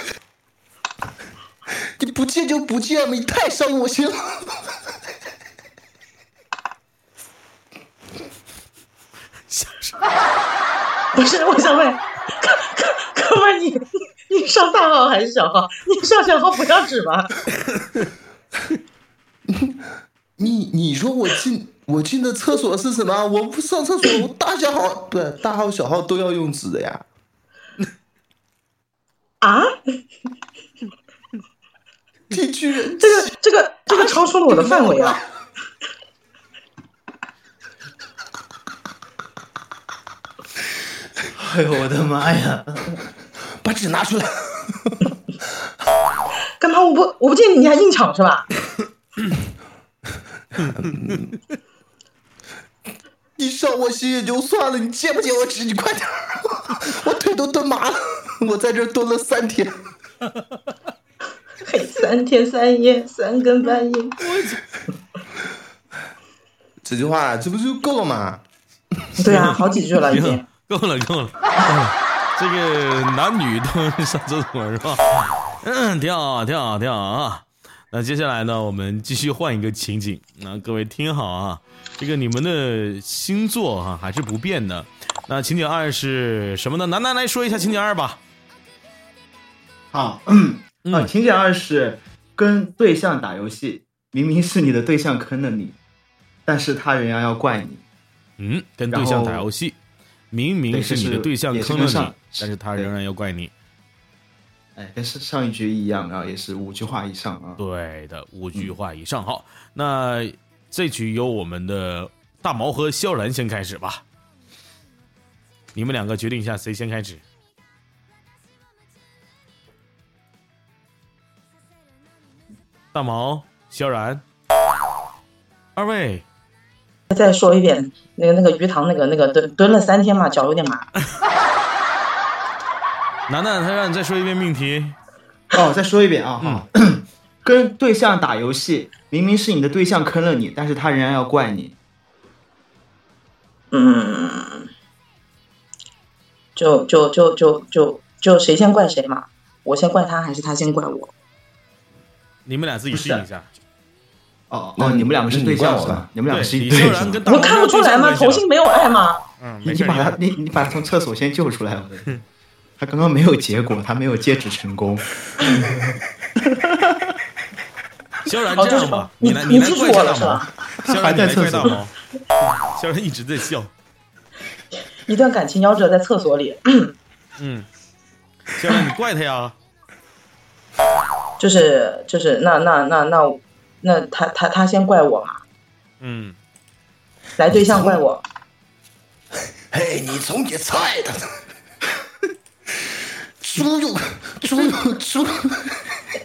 [SPEAKER 4] 你不借就不借嘛，你太伤我心了。
[SPEAKER 7] 不是，我想问，哥哥哥们，你你你上大号还是小号？你上小号不要纸吗？
[SPEAKER 4] 你你说我进我进的厕所是什么？我不上厕所，我大小号不是大号小号都要用纸的呀。
[SPEAKER 7] 啊，
[SPEAKER 4] 你居然
[SPEAKER 7] 这个这个这个超出了我的范围啊！
[SPEAKER 3] 哎呦我的妈呀！
[SPEAKER 4] 把纸拿出来！
[SPEAKER 7] 干嘛？我不我不借你，你还硬抢是吧？
[SPEAKER 4] 你伤我心也就算了，你借不借我纸？你快点儿！我腿都蹲麻了，我在这蹲了三天。
[SPEAKER 7] 嘿，三天三夜，三更半夜。
[SPEAKER 4] 这句话这不就够了吗？
[SPEAKER 7] 对啊，好几句了已经。
[SPEAKER 2] 够 了够了，这个男女都上厕所是吧？嗯，挺好，挺好，挺好啊。那接下来呢，我们继续换一个情景。那各位听好啊，这个你们的星座哈、还是不变的。那情景二是什么呢？楠楠来说一下情景二吧。
[SPEAKER 3] 好，嗯，
[SPEAKER 2] 嗯
[SPEAKER 3] 啊，情景二是跟对象打游戏，明明是你的对象坑了你，但是他仍然要怪你。
[SPEAKER 2] 嗯，跟对象打游戏，明明是你的对象坑了你但是他仍然要怪你。
[SPEAKER 3] 哎，跟上上一局一样，然后也是五句话以上啊。
[SPEAKER 2] 对的，五句话以上。好，那这局由我们的大毛和萧然先开始吧。你们两个决定一下谁先开始。大毛、萧然，二位，
[SPEAKER 7] 再说一遍，那个那个鱼塘那个那个蹲蹲了三天嘛，脚有点麻。
[SPEAKER 2] 楠楠，他让你再说一遍命题。
[SPEAKER 3] 哦，再说一遍啊，哈，跟对象打游戏，明明是你的对象坑了你，但是他仍然要怪你。
[SPEAKER 7] 嗯，就就就就就就谁先怪谁嘛，我先怪他还是他先怪我？
[SPEAKER 2] 你们俩自己适应一下。
[SPEAKER 3] 哦哦，你们两个是对象是吧？你们两个是
[SPEAKER 2] 对，
[SPEAKER 3] 一对
[SPEAKER 7] 我看不出来吗？同性没有爱吗？
[SPEAKER 2] 嗯，
[SPEAKER 3] 你把他你你把他从厕所先救出来，他刚刚没有结果，他没有戒指成功。
[SPEAKER 2] 萧然
[SPEAKER 7] 哦，就是
[SPEAKER 2] 这样吧，
[SPEAKER 7] 你
[SPEAKER 2] 来你来
[SPEAKER 7] 你记住
[SPEAKER 2] 怪一下大毛
[SPEAKER 7] 我了是吧？？
[SPEAKER 2] 萧然你来
[SPEAKER 3] 还在厕所
[SPEAKER 2] 怪大毛。萧然一直在笑。
[SPEAKER 7] 一段感情夭折在厕所里，
[SPEAKER 2] 嗯，萧然你怪他呀。
[SPEAKER 7] 就是就是那那那那那他他他先怪我嘛，
[SPEAKER 2] 嗯，
[SPEAKER 7] 来对象怪我，
[SPEAKER 4] 嘿，你总结菜的，猪肉，猪肉，猪肉。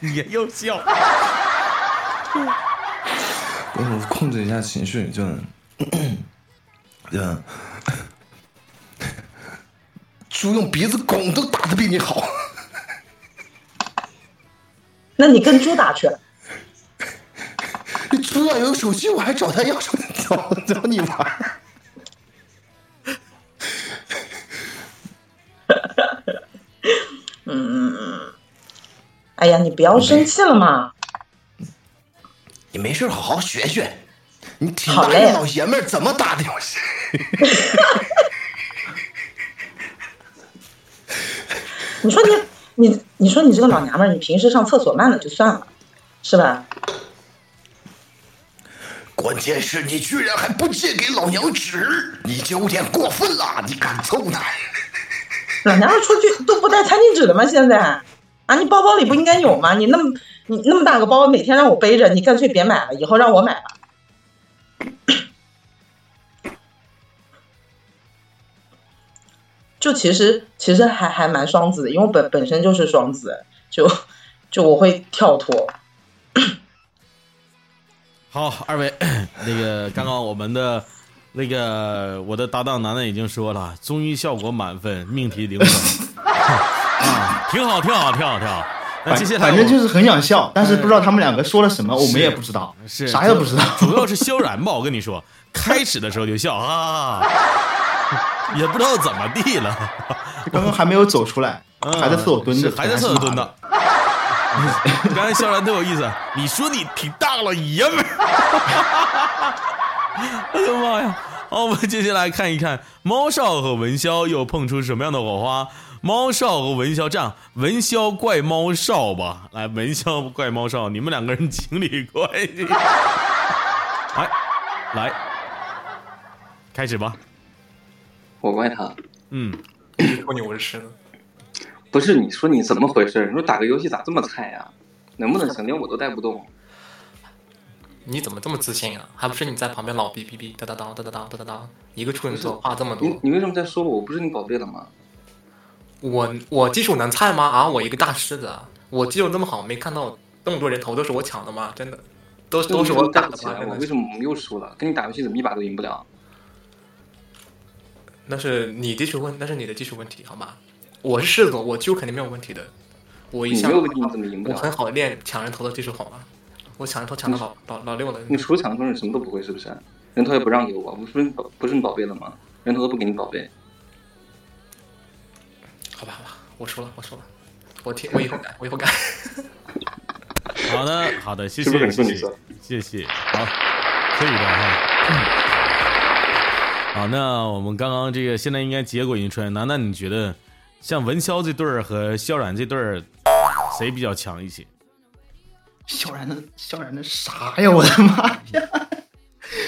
[SPEAKER 2] 也又笑。
[SPEAKER 4] 我控制一下情绪，就，就，猪用鼻子拱都打的比你好。
[SPEAKER 7] 那你跟猪打去，
[SPEAKER 4] 猪要有手机，我还找他要手机，找找你玩儿。
[SPEAKER 7] 哎呀，你不要生气了嘛，
[SPEAKER 4] 你没事好好学学，你挺
[SPEAKER 7] 好嘞
[SPEAKER 4] 大个老爷们儿怎么打的游戏？
[SPEAKER 7] 你说你你你说你这个老娘们儿，你平时上厕所慢了就算了，是吧？
[SPEAKER 4] 关键是你居然还不借给老娘纸，你就有点过分了，你敢揍他？
[SPEAKER 7] 老娘出去都不带餐巾纸的吗？现在啊，你包包里不应该有吗？你那么你那么大个包，每天让我背着，你干脆别买了，以后让我买吧。就其实其实还还蛮双子的，因为本本身就是双子，就就我会跳脱。
[SPEAKER 2] 好，二位，那个刚刚我们的那个我的搭档楠楠已经说了，综艺效果满分，命题零分，啊，挺好，挺好，挺好，挺好。那接下来
[SPEAKER 3] 反正就是很想笑，但是不知道他们两个说了什么，我们也不知道，
[SPEAKER 2] 是
[SPEAKER 3] 啥也不知道。
[SPEAKER 2] 主要是萧然吧，我跟你说，开始的时候就笑啊，也不知道怎么地了，
[SPEAKER 3] 刚刚还没有走出来，
[SPEAKER 2] 嗯
[SPEAKER 3] 还在厕所蹲着，
[SPEAKER 2] 还在厕所蹲着。刚才肖然特有意思，你说你挺大老爷们儿，我的 妈呀！好，我们接下来看一看猫少和文潇又碰出什么样的火花。猫少和文潇这样，文潇怪猫少吧，来，文潇怪猫少，你们两个人情侣关系，来，来，开始吧。
[SPEAKER 6] 我怪他，
[SPEAKER 2] 嗯，
[SPEAKER 5] 说你我是吃的，
[SPEAKER 6] 不是你说你怎么回事？你说打个游戏咋这么菜呀、能不能行？连我都带不动。
[SPEAKER 5] 你怎么这么自信啊？还不是你在旁边老哔哔哔哒哒哒哒哒哒哒哒哒，一个处女座话这么多，
[SPEAKER 6] 你你为什么在说我？我不是你宝贝了吗？
[SPEAKER 5] 我我技术能菜吗？啊，我一个大狮子，啊，我技术那么好，没看到那么多人头都是我抢的吗？真的，都都是我打的吗？
[SPEAKER 6] 我为什么我们又输了？跟你打游戏怎么一把都赢不了？
[SPEAKER 5] 那是你技术问，那是你的技术问题，好吗？我是狮子座，我技术肯定没有问题的。我一向
[SPEAKER 6] 你没有问题，你怎么赢不了？
[SPEAKER 5] 我很好的练抢人头的技术，好吗？我抢人头抢的老老老六了。
[SPEAKER 6] 你除了抢人头，你什么都不会，是不是？人头也不让给我，我不是你不是你宝贝了吗？人头都不给你宝贝，
[SPEAKER 5] 好吧好吧，我输了，我输了，我听，我以后改，我以后改。
[SPEAKER 2] 好的，好的，谢谢，谢谢谢谢，好，可以的哈。好，那我们刚刚这个现在应该结果已经出来，楠楠，你觉得像文潇这对儿和萧然这对儿，谁比较强一些？
[SPEAKER 3] 萧然的萧然的啥呀？我的妈呀！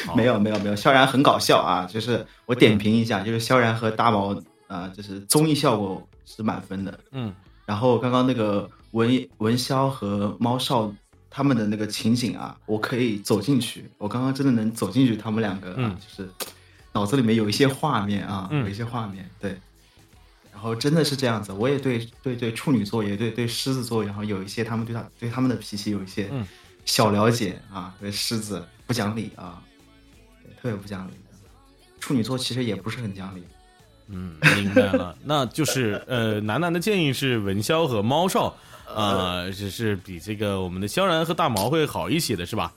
[SPEAKER 2] 好
[SPEAKER 3] 没有没有没有，萧然很搞笑啊！就是我点评一下，就是萧然和大毛啊、呃就是综艺效果是满分的。
[SPEAKER 2] 嗯
[SPEAKER 3] 然后刚刚那个文文潇和猫少他们的那个情景啊，我可以走进去，我刚刚真的能走进去他们两个、啊，
[SPEAKER 2] 嗯
[SPEAKER 3] 就是脑子里面有一些画面啊，
[SPEAKER 2] 嗯
[SPEAKER 3] 有一些画面，对。然后真的是这样子，我也对对对处女座，也对对狮子座，然后有一些他们对他对他们的脾气有一些
[SPEAKER 2] 嗯
[SPEAKER 3] 小了解啊，对狮子不讲理啊，对特别不讲理。处女座其实也不是很讲理，
[SPEAKER 2] 嗯，明白了。那就是呃，楠楠的建议是文潇和猫少，呃，是是比这个我们的萧然和大毛会好一些的，是吧？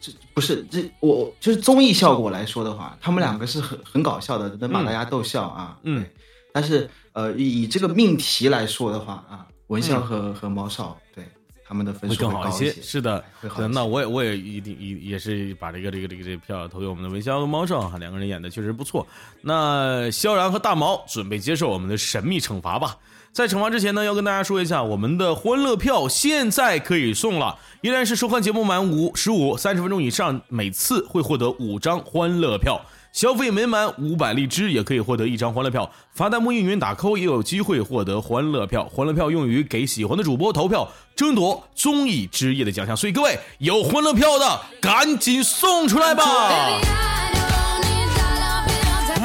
[SPEAKER 3] 这不是这我就是综艺效果来说的话，他们两个是很很搞笑的，能把大家逗笑啊。
[SPEAKER 2] 嗯，
[SPEAKER 3] 但是呃，以这个命题来说的话啊，文潇和、和毛少对他们的分数
[SPEAKER 2] 会
[SPEAKER 3] 数
[SPEAKER 2] 更好
[SPEAKER 3] 一。些。
[SPEAKER 2] 是的，
[SPEAKER 3] 会好
[SPEAKER 2] 那我也我也一定也也是把这个这个这个这个票投给我们的文潇和猫少哈，两个人演的确实不错。那萧然和大毛准备接受我们的神秘惩罚吧。在惩罚之前呢，要跟大家说一下，我们的欢乐票现在可以送了，依然是收看节目满五十五三十分钟以上，每次会获得五张欢乐票。消费每满五百荔枝也可以获得一张欢乐票，发弹幕应援打 call 也有机会获得欢乐票。欢乐票用于给喜欢的主播投票，争夺综艺之夜的奖项。所以各位有欢乐票的赶紧送出来吧，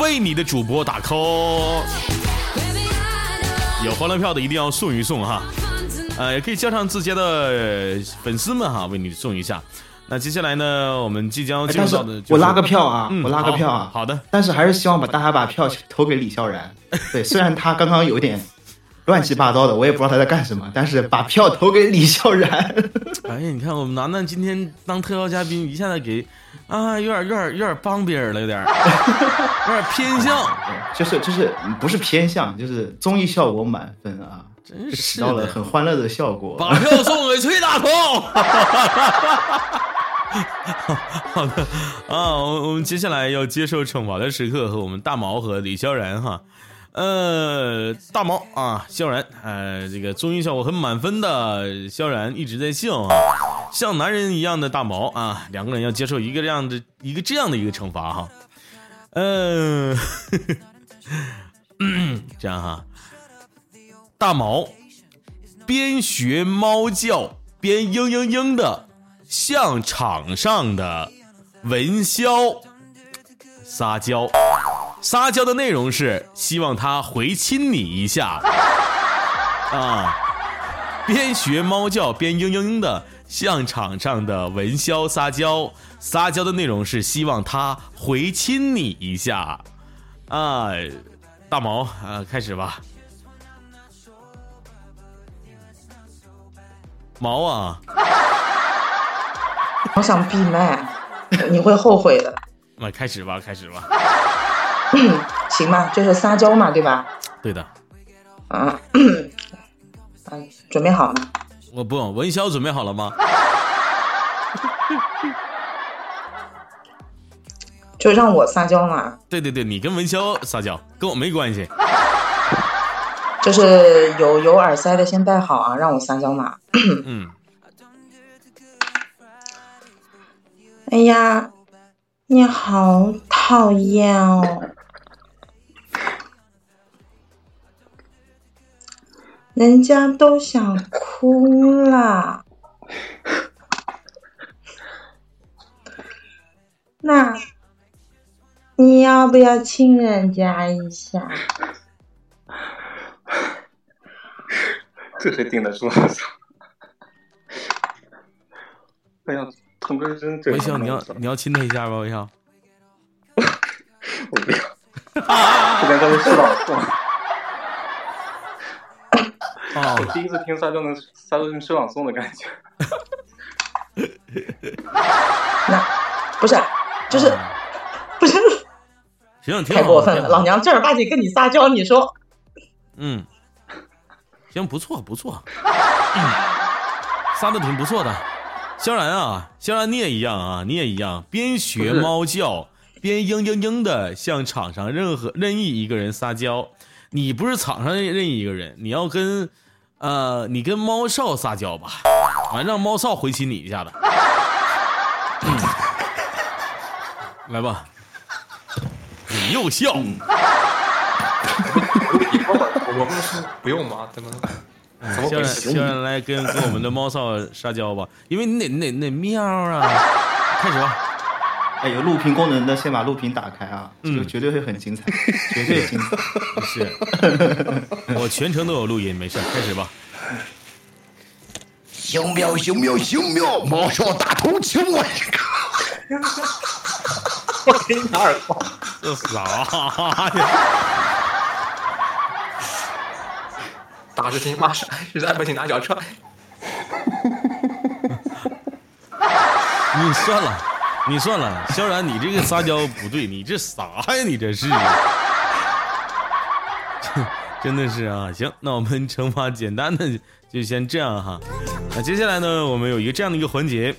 [SPEAKER 2] 为你的主播打 call。有欢乐票的一定要送一送哈，呃，也可以叫上自家的粉丝们哈，为你送一下。那接下来呢，我们即将
[SPEAKER 3] 哎但是
[SPEAKER 2] 进入到的、就是
[SPEAKER 3] 我拉个票啊，
[SPEAKER 2] 嗯
[SPEAKER 3] 我拉个票啊。
[SPEAKER 2] 好好的，
[SPEAKER 3] 但是还是希望把大家把票投给李笑然。对，虽然他刚刚有点乱七八糟的，我也不知道他在干什么，但是把票投给李笑然。
[SPEAKER 2] 哎呀，你看我们楠楠今天当特邀嘉宾，一下子给啊，有点有点有点帮别人了，有点 有点偏向，
[SPEAKER 3] 就是就是不是偏向，就是综艺效果满分啊，
[SPEAKER 2] 真
[SPEAKER 3] 是到了。很欢乐的效果。
[SPEAKER 2] 把票送给崔大同。好的啊，我们接下来要接受惩罚的时刻和我们大毛和李萧然哈。呃，大毛啊，萧然，呃，这个综艺效果很满分的萧然一直在笑啊，像男人一样的大毛啊，两个人要接受一个这样的一个这样的一个惩罚哈。嗯、这样哈，大毛边学猫叫边嘤嘤嘤的向场上的文潇撒娇，撒娇的内容是希望他回亲你一下。啊，边学猫叫边嘤嘤嘤的向场上的文潇撒娇，撒娇的内容是希望他回亲你一下。啊，大毛啊，开始吧。毛啊，
[SPEAKER 7] 我想闭麦，你会后悔的。
[SPEAKER 2] 那开始吧，开始吧。
[SPEAKER 7] 行吧，就是撒娇嘛，对吧？
[SPEAKER 2] 对的，
[SPEAKER 7] 啊，嗯，准备好了。
[SPEAKER 2] 我不，文潇准备好了吗？
[SPEAKER 7] 就让我撒娇嘛，
[SPEAKER 2] 对对对，你跟文潇撒娇，跟我没关系。
[SPEAKER 7] 就是有有耳塞的先戴好啊，让我撒娇嘛。
[SPEAKER 2] 嗯，
[SPEAKER 7] 哎呀，你好讨厌哦！人家都想哭了，那你要不要亲人家一下？
[SPEAKER 6] 这谁顶得住啊？哎呀，童哥真这
[SPEAKER 2] 文潇，你要你要亲他一下吧，微笑。
[SPEAKER 6] 我不要，这边在那诗朗诵。
[SPEAKER 2] 哦
[SPEAKER 6] 我，第一次听撒娇能撒娇能诗朗诵的感觉。
[SPEAKER 7] 那不是，就是
[SPEAKER 2] 啊
[SPEAKER 7] 不是
[SPEAKER 2] 行，挺好
[SPEAKER 7] 太过分了，老娘正儿八经跟你撒娇，你说
[SPEAKER 2] 嗯，行，不错不错，嗯，撒的挺不错的。萧然啊，肖然你也一样啊，你也一样，边学猫叫边嘤嘤嘤的向场上任何任意一个人撒娇。你不是场上任任意一个人，你要跟呃，你跟猫少撒娇吧，完，让猫少回亲你一下子。嗯来吧，你又笑。
[SPEAKER 5] 我不是不用吗？怎么？怎么
[SPEAKER 2] 萧然，
[SPEAKER 5] 回事？
[SPEAKER 2] 萧然来跟跟我们的猫少撒娇吧，因为你得你得你得喵啊！开始吧，
[SPEAKER 3] 哎，有录屏功能的，先把录屏打开啊，这绝对会很精彩，绝对精彩。
[SPEAKER 2] 是，我全程都有录音，没事，开始吧。
[SPEAKER 4] 小喵小喵小喵，猫少大头亲我一个。
[SPEAKER 5] 我给你打耳光。
[SPEAKER 2] 这啥呀？
[SPEAKER 5] 打是亲，骂是爱，实在不行拿脚踹。
[SPEAKER 2] 你算了，你算了，萧然，你这个撒娇不对，你这啥呀？你这是，真的是啊。行，那我们惩罚简单的就先这样哈。那接下来呢，我们有一个这样的一个环节，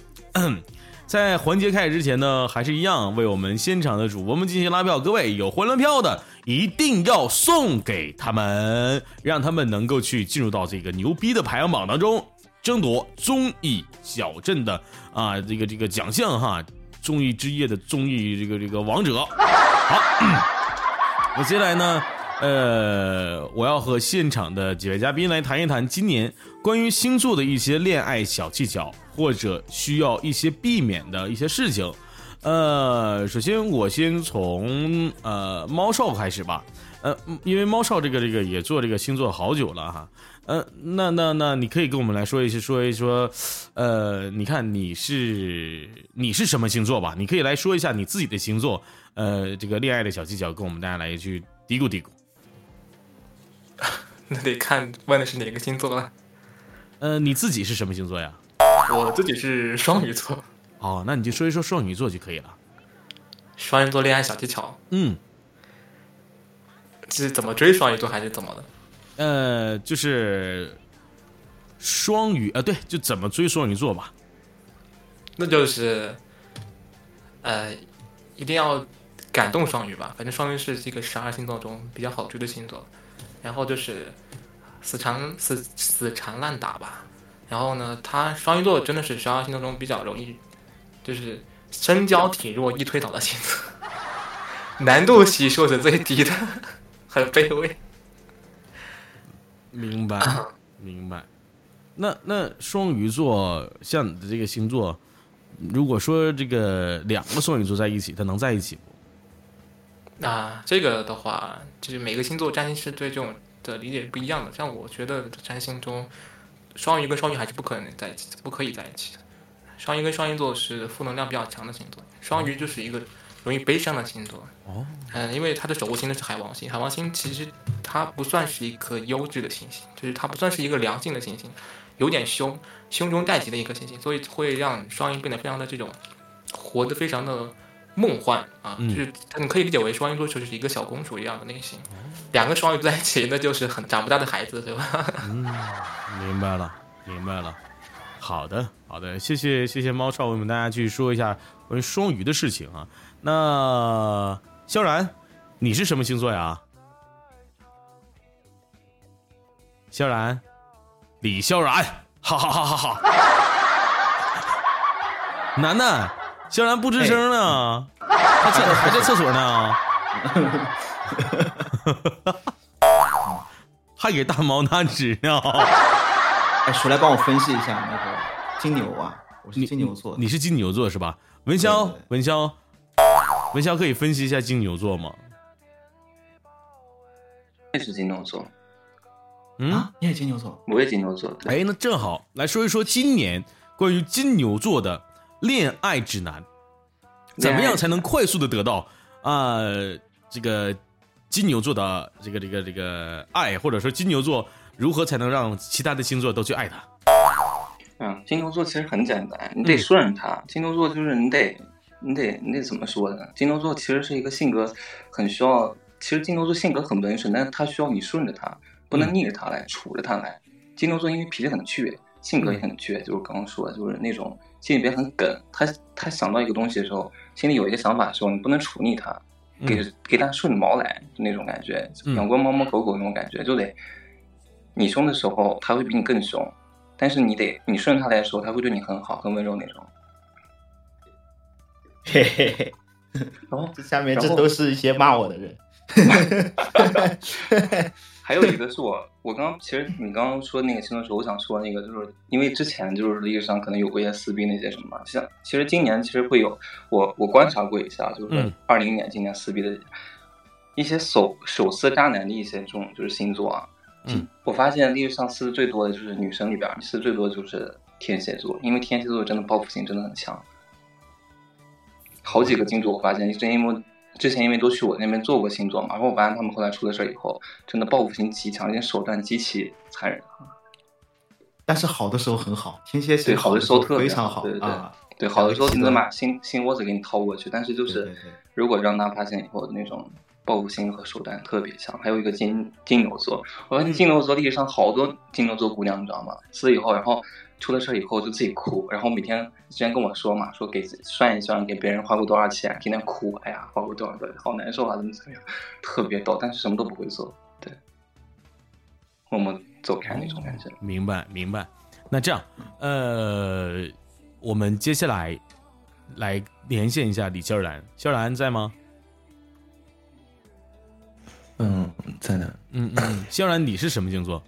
[SPEAKER 2] 在环节开始之前呢，还是一样为我们现场的主播们进行拉票。各位有欢乐票的，一定要送给他们，让他们能够去进入到这个牛逼的排行榜当中。争夺综艺小镇的啊这个这个奖项哈，综艺之夜的综艺这个这个王者。好，那接下来呢，呃，我要和现场的几位嘉宾来谈一谈今年关于星座的一些恋爱小技巧，或者需要一些避免的一些事情。呃，首先我先从呃猫少开始吧。呃，嗯因为猫少这个这个也做这个星座好久了哈。呃，那那那你可以跟我们来说一些说一说，呃，你看你是你是什么星座吧？你可以来说一下你自己的星座，呃，这个恋爱的小技巧，跟我们大家来去嘀咕嘀咕。
[SPEAKER 5] 那得看问的是哪个星座了。
[SPEAKER 2] 呃，你自己是什么星座呀？
[SPEAKER 5] 我自己是双鱼座，
[SPEAKER 2] 哦，那你就说一说双鱼座就可以了。
[SPEAKER 5] 双鱼座恋爱小技巧
[SPEAKER 2] 嗯，
[SPEAKER 5] 是怎么追双鱼座还是怎么的？
[SPEAKER 2] 呃，就是双鱼，呃，对，就怎么追双鱼座吧。
[SPEAKER 5] 那就是，呃，一定要感动双鱼吧。反正双鱼是这个十二星座中比较好追的星座。然后就是死缠死死缠烂打吧。然后呢，他双鱼座真的是十二星座中比较容易，就是身娇体弱易推倒的星座，难度系数是最低的，很卑微。
[SPEAKER 2] 明白，明白。那那双鱼座像你的这个星座，如果说这个两个双鱼座在一起，它能在一起不？
[SPEAKER 5] 那这个的话，就是每个星座占星师对这种的理解不一样的。像我觉得占星中，双鱼跟双鱼还是不可能在一起的，不可以在一起的。双鱼跟双鱼座是负能量比较强的星座，双鱼就是一个容易悲伤的星座。
[SPEAKER 2] 哦，
[SPEAKER 5] 嗯，因为它的守护星呢是海王星，海王星其实它不算是一颗优质的行星，就是它不算是一个良性的行星，有点凶，凶中带吉的一颗行星，所以会让双鱼变得非常的这种活得非常的梦幻啊，
[SPEAKER 2] 嗯
[SPEAKER 5] 就是你可以理解为双鱼座就是一个小公主一样的类型，两个双鱼在一起那就是很长不大的孩子，对吧？
[SPEAKER 2] 嗯明白了，明白了。好的，好的，谢谢谢谢猫少为我们大家去说一下关于双鱼的事情啊。那萧然，你是什么星座呀？萧然，李萧然，哈哈哈哈哈！楠楠，萧然不吱声呢，他厕还在厕所呢，还给大毛拿纸呢。
[SPEAKER 3] 哎，谁来帮我分析一下那个金牛啊？我是金牛座的，
[SPEAKER 2] 你是金牛座是吧？文潇文潇，文潇可以分析一下金牛座吗？
[SPEAKER 6] 也是金牛座，
[SPEAKER 2] 嗯，
[SPEAKER 3] 啊，你也金牛座？
[SPEAKER 6] 我也金牛座。
[SPEAKER 2] 哎，那正好来说一说今年关于金牛座的恋爱指南，怎么样才能快速的得到啊、这个金牛座的这个这个这个爱，或者说金牛座如何才能让其他的星座都去爱他？
[SPEAKER 6] 嗯，金牛座其实很简单，你得顺着他。金牛座就是你得，你得，你得怎么说呢？金牛座其实是一个性格很需要，其实金牛座性格很温顺，但是他需要你顺着他，不能逆着他来，处着他来。金牛座因为脾气很倔，性格也很倔，就是刚刚说的，就是那种心里边很梗。他他想到一个东西的时候，心里有一个想法的时候，你不能处逆他，给给他顺着毛来，就那种感觉，
[SPEAKER 2] 嗯
[SPEAKER 6] 养过猫猫狗狗那种感觉，就得你凶的时候，他会比你更凶，但是你得你顺他来说，他会对你很好，很温柔那种。
[SPEAKER 3] 嘿嘿嘿，
[SPEAKER 6] 然后
[SPEAKER 3] 这下面这都是一些骂我的人。
[SPEAKER 6] 还有一个是我，我刚刚其实你刚刚说那个星座的时候，我想说那个，就是因为之前就是历史上可能有过一些撕逼那些什么嘛，像其实今年其实会有，我我观察过一下，就是
[SPEAKER 2] 嗯
[SPEAKER 6] 二零年今年撕逼的一些手手撕渣男的一些这种就是星座啊，
[SPEAKER 2] 嗯，
[SPEAKER 6] 我发现历史上撕的最多的就是女生里边儿撕最多的就是天蝎座，因为天蝎座真的报复心真的很强，好几个星座我发现之前因为之前因为都去我那边做过星座嘛，然后我发现他们后来出了事儿以后，真的报复心极强，而且手段极其残忍。
[SPEAKER 3] 但是好的时候很好，天蝎
[SPEAKER 6] 对，好的时候特别
[SPEAKER 3] 非常好
[SPEAKER 6] 对对对
[SPEAKER 3] 啊。
[SPEAKER 6] 对，好的时候你能
[SPEAKER 3] 了不起的
[SPEAKER 6] 把心心窝子给你掏过去，但是就是如果让他发现以后，那种报复心和手段特别强。还有一个金金牛座，我发现金牛座历史上好多金牛座姑娘，你知道吗？死了以后，然后出了事以后就自己哭，然后每天之前跟我说嘛，说给算一算给别人花过多少钱，天天哭，哎呀，花过多少多少，好难受啊，怎么怎么样，特别逗，但是什么都不会做，对，默默走开那种感觉。
[SPEAKER 2] 明白明白。那这样，呃，我们接下来来连线一下李秀兰，秀兰在吗？
[SPEAKER 4] 嗯，在呢，
[SPEAKER 2] 嗯嗯，萧然，你是什么星座？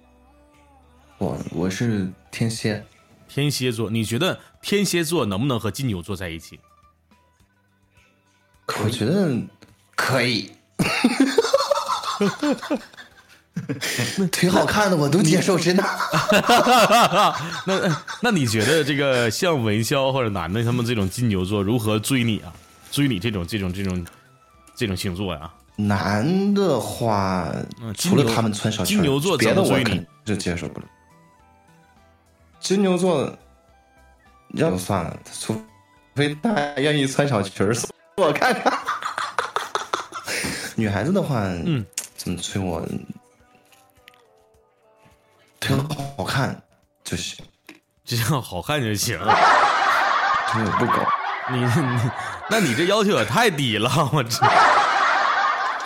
[SPEAKER 4] 我我是天蝎，
[SPEAKER 2] 天蝎座。你觉得天蝎座能不能和金牛座在一起？
[SPEAKER 4] 我觉得可以。挺好看的，我都接受，真的。
[SPEAKER 2] 那那你觉得这个像文潇或者男的他们这种金牛座如何追你啊？追你这种这种这种这种星座呀、
[SPEAKER 4] 男的话
[SPEAKER 2] 嗯，
[SPEAKER 4] 除了他们穿小裙儿，
[SPEAKER 2] 金牛座
[SPEAKER 4] 别的我肯定是接受不了。金牛座，要不算了，除非他愿意穿小裙儿，我看看。女孩子的话，
[SPEAKER 2] 嗯，
[SPEAKER 4] 怎么催我？挺好看就行，
[SPEAKER 2] 只要好看就行。
[SPEAKER 4] 真的不高。
[SPEAKER 2] 你你，那你这要求也太低了，我这。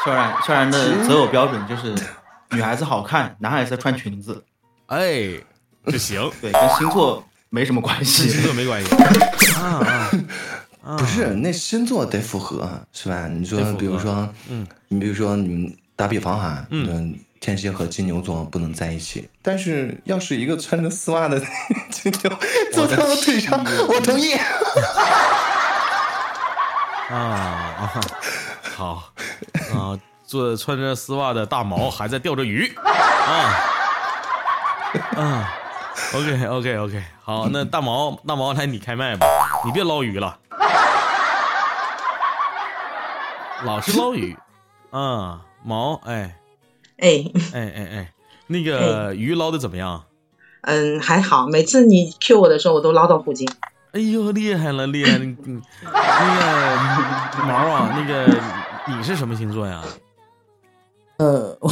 [SPEAKER 3] 萧然萧然的择偶标准就是女孩子好看，男孩子穿裙子，
[SPEAKER 2] 哎，就行，
[SPEAKER 3] 对，跟星座没什么关系。
[SPEAKER 2] 星座没关系。啊啊啊！
[SPEAKER 4] 不是，那星座得符合，是吧？你说比如说，
[SPEAKER 2] 嗯，
[SPEAKER 4] 你比如说，你们打比方哈，
[SPEAKER 2] 嗯
[SPEAKER 4] 嗯，天蝎和金牛座不能在一起，但是要是一个穿着丝袜的 金牛坐在我腿上，我同意。
[SPEAKER 2] 啊 啊，好啊，做穿着丝袜的大毛还在钓着鱼啊啊，OK OK OK，好，那大毛大毛来你开麦吧，你别捞鱼了，老是捞鱼啊，毛哎
[SPEAKER 7] 哎，
[SPEAKER 2] 哎哎哎，那个鱼捞的怎么样？
[SPEAKER 7] 嗯，还好，每次你 Q 我的时候，我都捞到附近。
[SPEAKER 2] 哎呦，厉害了，厉害了！那个毛啊，那个你是什么星座呀？
[SPEAKER 8] 呃，我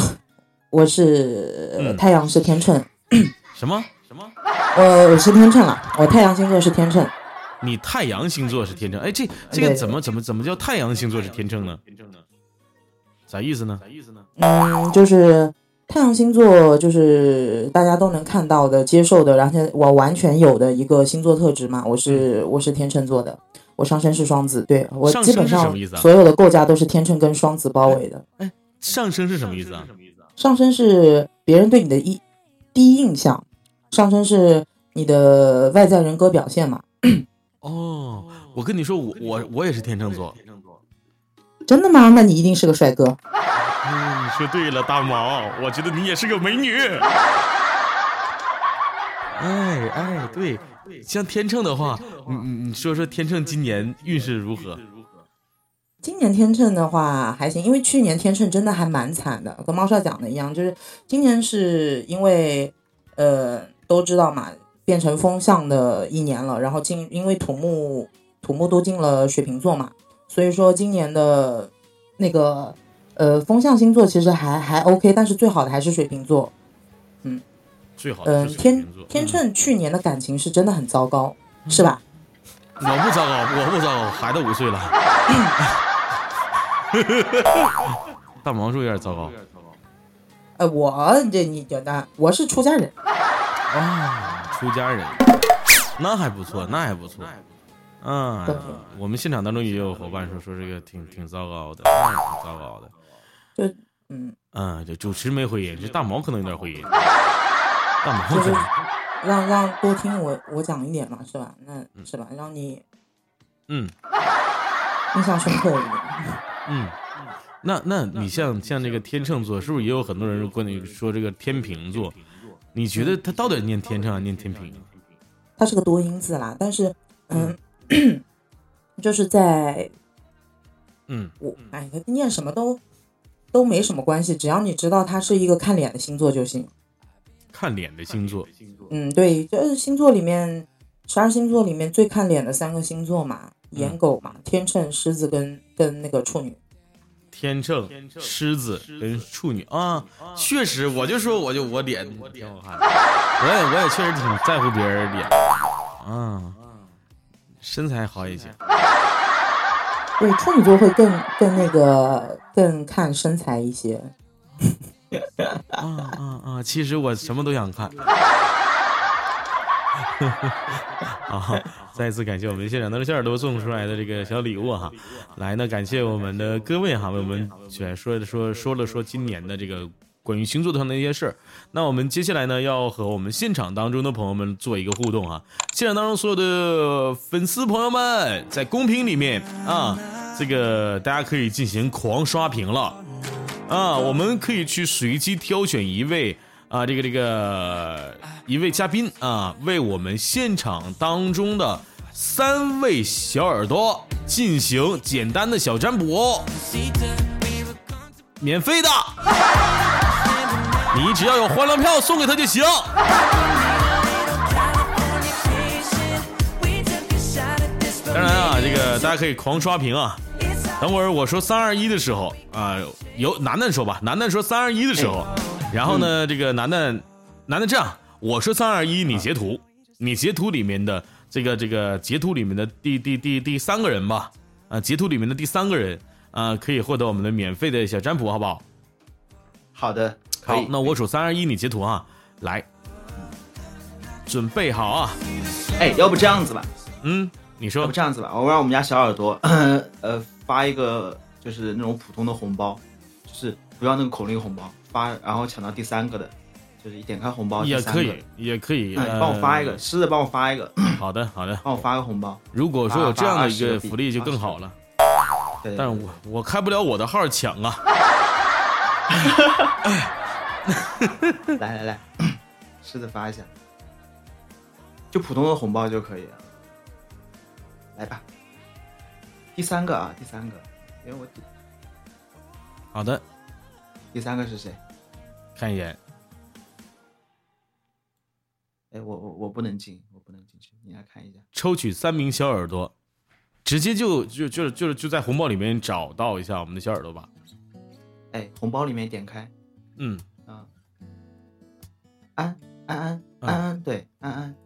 [SPEAKER 8] 我是、太阳是天秤，
[SPEAKER 2] 什么什么？
[SPEAKER 8] 我我是天秤了，我太阳星座是天秤。
[SPEAKER 2] 你太阳星座是天秤？哎，这这个怎么怎么怎么叫太阳星座是天秤呢天秤呢？啥意思呢？啥意思呢？
[SPEAKER 8] 嗯，就是太阳星座，就是大家都能看到的、接受的，然后我完全有的一个星座特质嘛。我是我是天秤座的，我上升是双子，对我基本上所有的构架都是天秤跟双子包围的。
[SPEAKER 2] 哎上升是什么意思啊？
[SPEAKER 8] 上升是别人对你的一第一印象，上升是你的外在人格表现嘛。
[SPEAKER 2] 哦，我跟你说，我我我也是天秤座。
[SPEAKER 8] 真的吗？那你一定是个帅哥。
[SPEAKER 2] 嗯，你说对了，大毛，我觉得你也是个美女。哎哎，对，像天秤的话，你你你说说天秤今年运势如何？
[SPEAKER 8] 今年天秤的话还行，因为去年天秤真的还蛮惨的，跟猫少讲的一样，就是今年是因为呃都知道嘛，变成风象的一年了，然后进因为土木土木都进了水瓶座嘛，所以说今年的那个呃风象星座其实还还 OK，但是最好的还是水瓶座，嗯，
[SPEAKER 2] 最好的
[SPEAKER 8] 嗯，天。天秤去年的感情是真的很糟糕，是吧？
[SPEAKER 2] 嗯，我不糟糕，我不糟糕，孩子五岁了。大毛叔有点糟糕
[SPEAKER 8] 呃，我这你觉得我是出家人，
[SPEAKER 2] 啊，出家人，那还不错，那还不错。嗯，我们现场当中也有伙伴说说这个挺挺糟糕的，那挺糟糕的。
[SPEAKER 8] 就嗯，
[SPEAKER 2] 嗯，这主持没回音，这大毛可能有点回音。大毛
[SPEAKER 8] 就是让让多听我我讲一点嘛，是吧？那是吧？让你
[SPEAKER 2] 嗯
[SPEAKER 8] 印象深刻一点。
[SPEAKER 2] 嗯，那那你像像这个天秤座，是不是也有很多人跟你说这个天平座？你觉得他到底念天秤还是念天平？
[SPEAKER 8] 它是个多音字啦，但是嗯，就是在
[SPEAKER 2] 嗯
[SPEAKER 8] 我哎，念什么都都没什么关系，只要你知道它是一个看脸的星座就行。
[SPEAKER 2] 看脸的星座。
[SPEAKER 8] 嗯，对，就是星座里面十二星座里面最看脸的三个星座嘛，颜狗嘛，天秤、狮子跟跟那个处女。
[SPEAKER 2] 天秤、狮子跟处女啊，确实，我就说我就我脸挺好看的，我也我也确实挺在乎别人脸啊，身材好一些。
[SPEAKER 8] 对，处女座会更更那个更看身材一些。
[SPEAKER 2] 啊啊啊！其实我什么都想看。啊！再一次感谢我们现场的小耳朵送出来的这个小礼物哈，来呢，感谢我们的各位哈，为我们选说的说说了说今年的这个关于星座上的一些事儿。那我们接下来呢，要和我们现场当中的朋友们做一个互动啊。现场当中所有的粉丝朋友们，在公屏里面啊，这个大家可以进行狂刷屏了。啊，我们可以去随机挑选一位啊，这个这个一位嘉宾啊，为我们现场当中的三位小耳朵进行简单的小占卜，免费的，你只要有欢乐票送给他就行。当然啊，这个大家可以狂刷屏啊。等会儿我说三二一的时候啊，由楠楠说吧，楠楠说三二一的时候，然后呢，这个楠楠，楠楠这样，我说三二一，你截图，你截图里面的这个这个截图里面的第第第第三个人吧，啊，截图里面的第三个人啊，可以获得我们的免费的小占卜，好不好？
[SPEAKER 3] 好的，
[SPEAKER 2] 好那我数三二一，你截图啊，来，准备好啊，
[SPEAKER 3] 哎，要不这样子吧，
[SPEAKER 2] 嗯，你说。
[SPEAKER 3] 要
[SPEAKER 2] 说
[SPEAKER 3] 不这样子吧，我让我们家小耳朵，呃，发一个就是那种普通的红包，就是不要那个口令红包，发然后抢到第三个的，就是一点开红包
[SPEAKER 2] 也可以，也可以，
[SPEAKER 3] 哎，帮我发一个，
[SPEAKER 2] 呃
[SPEAKER 3] 狮子帮我发一个，
[SPEAKER 2] 好的，好的。
[SPEAKER 3] 帮我发个红包。
[SPEAKER 2] 如果说有这样的一
[SPEAKER 3] 发发20
[SPEAKER 2] 个福利就更好了，
[SPEAKER 3] 对，
[SPEAKER 2] 但是我我开不了我的号抢啊。
[SPEAKER 3] 来 来来，试着 发一下，就普通的红包就可以了。来吧，第三个啊，第三个，因为我
[SPEAKER 2] 好的，
[SPEAKER 3] 第三个是谁？
[SPEAKER 2] 看一眼，
[SPEAKER 3] 哎，我我我不能进，我不能进去，你来看一下。
[SPEAKER 2] 抽取三名小耳朵，直接就就就就就在红包里面找到一下我们的小耳朵吧。
[SPEAKER 3] 哎，红包里面点开。
[SPEAKER 2] 嗯，
[SPEAKER 3] 啊，安安安安安，对，安安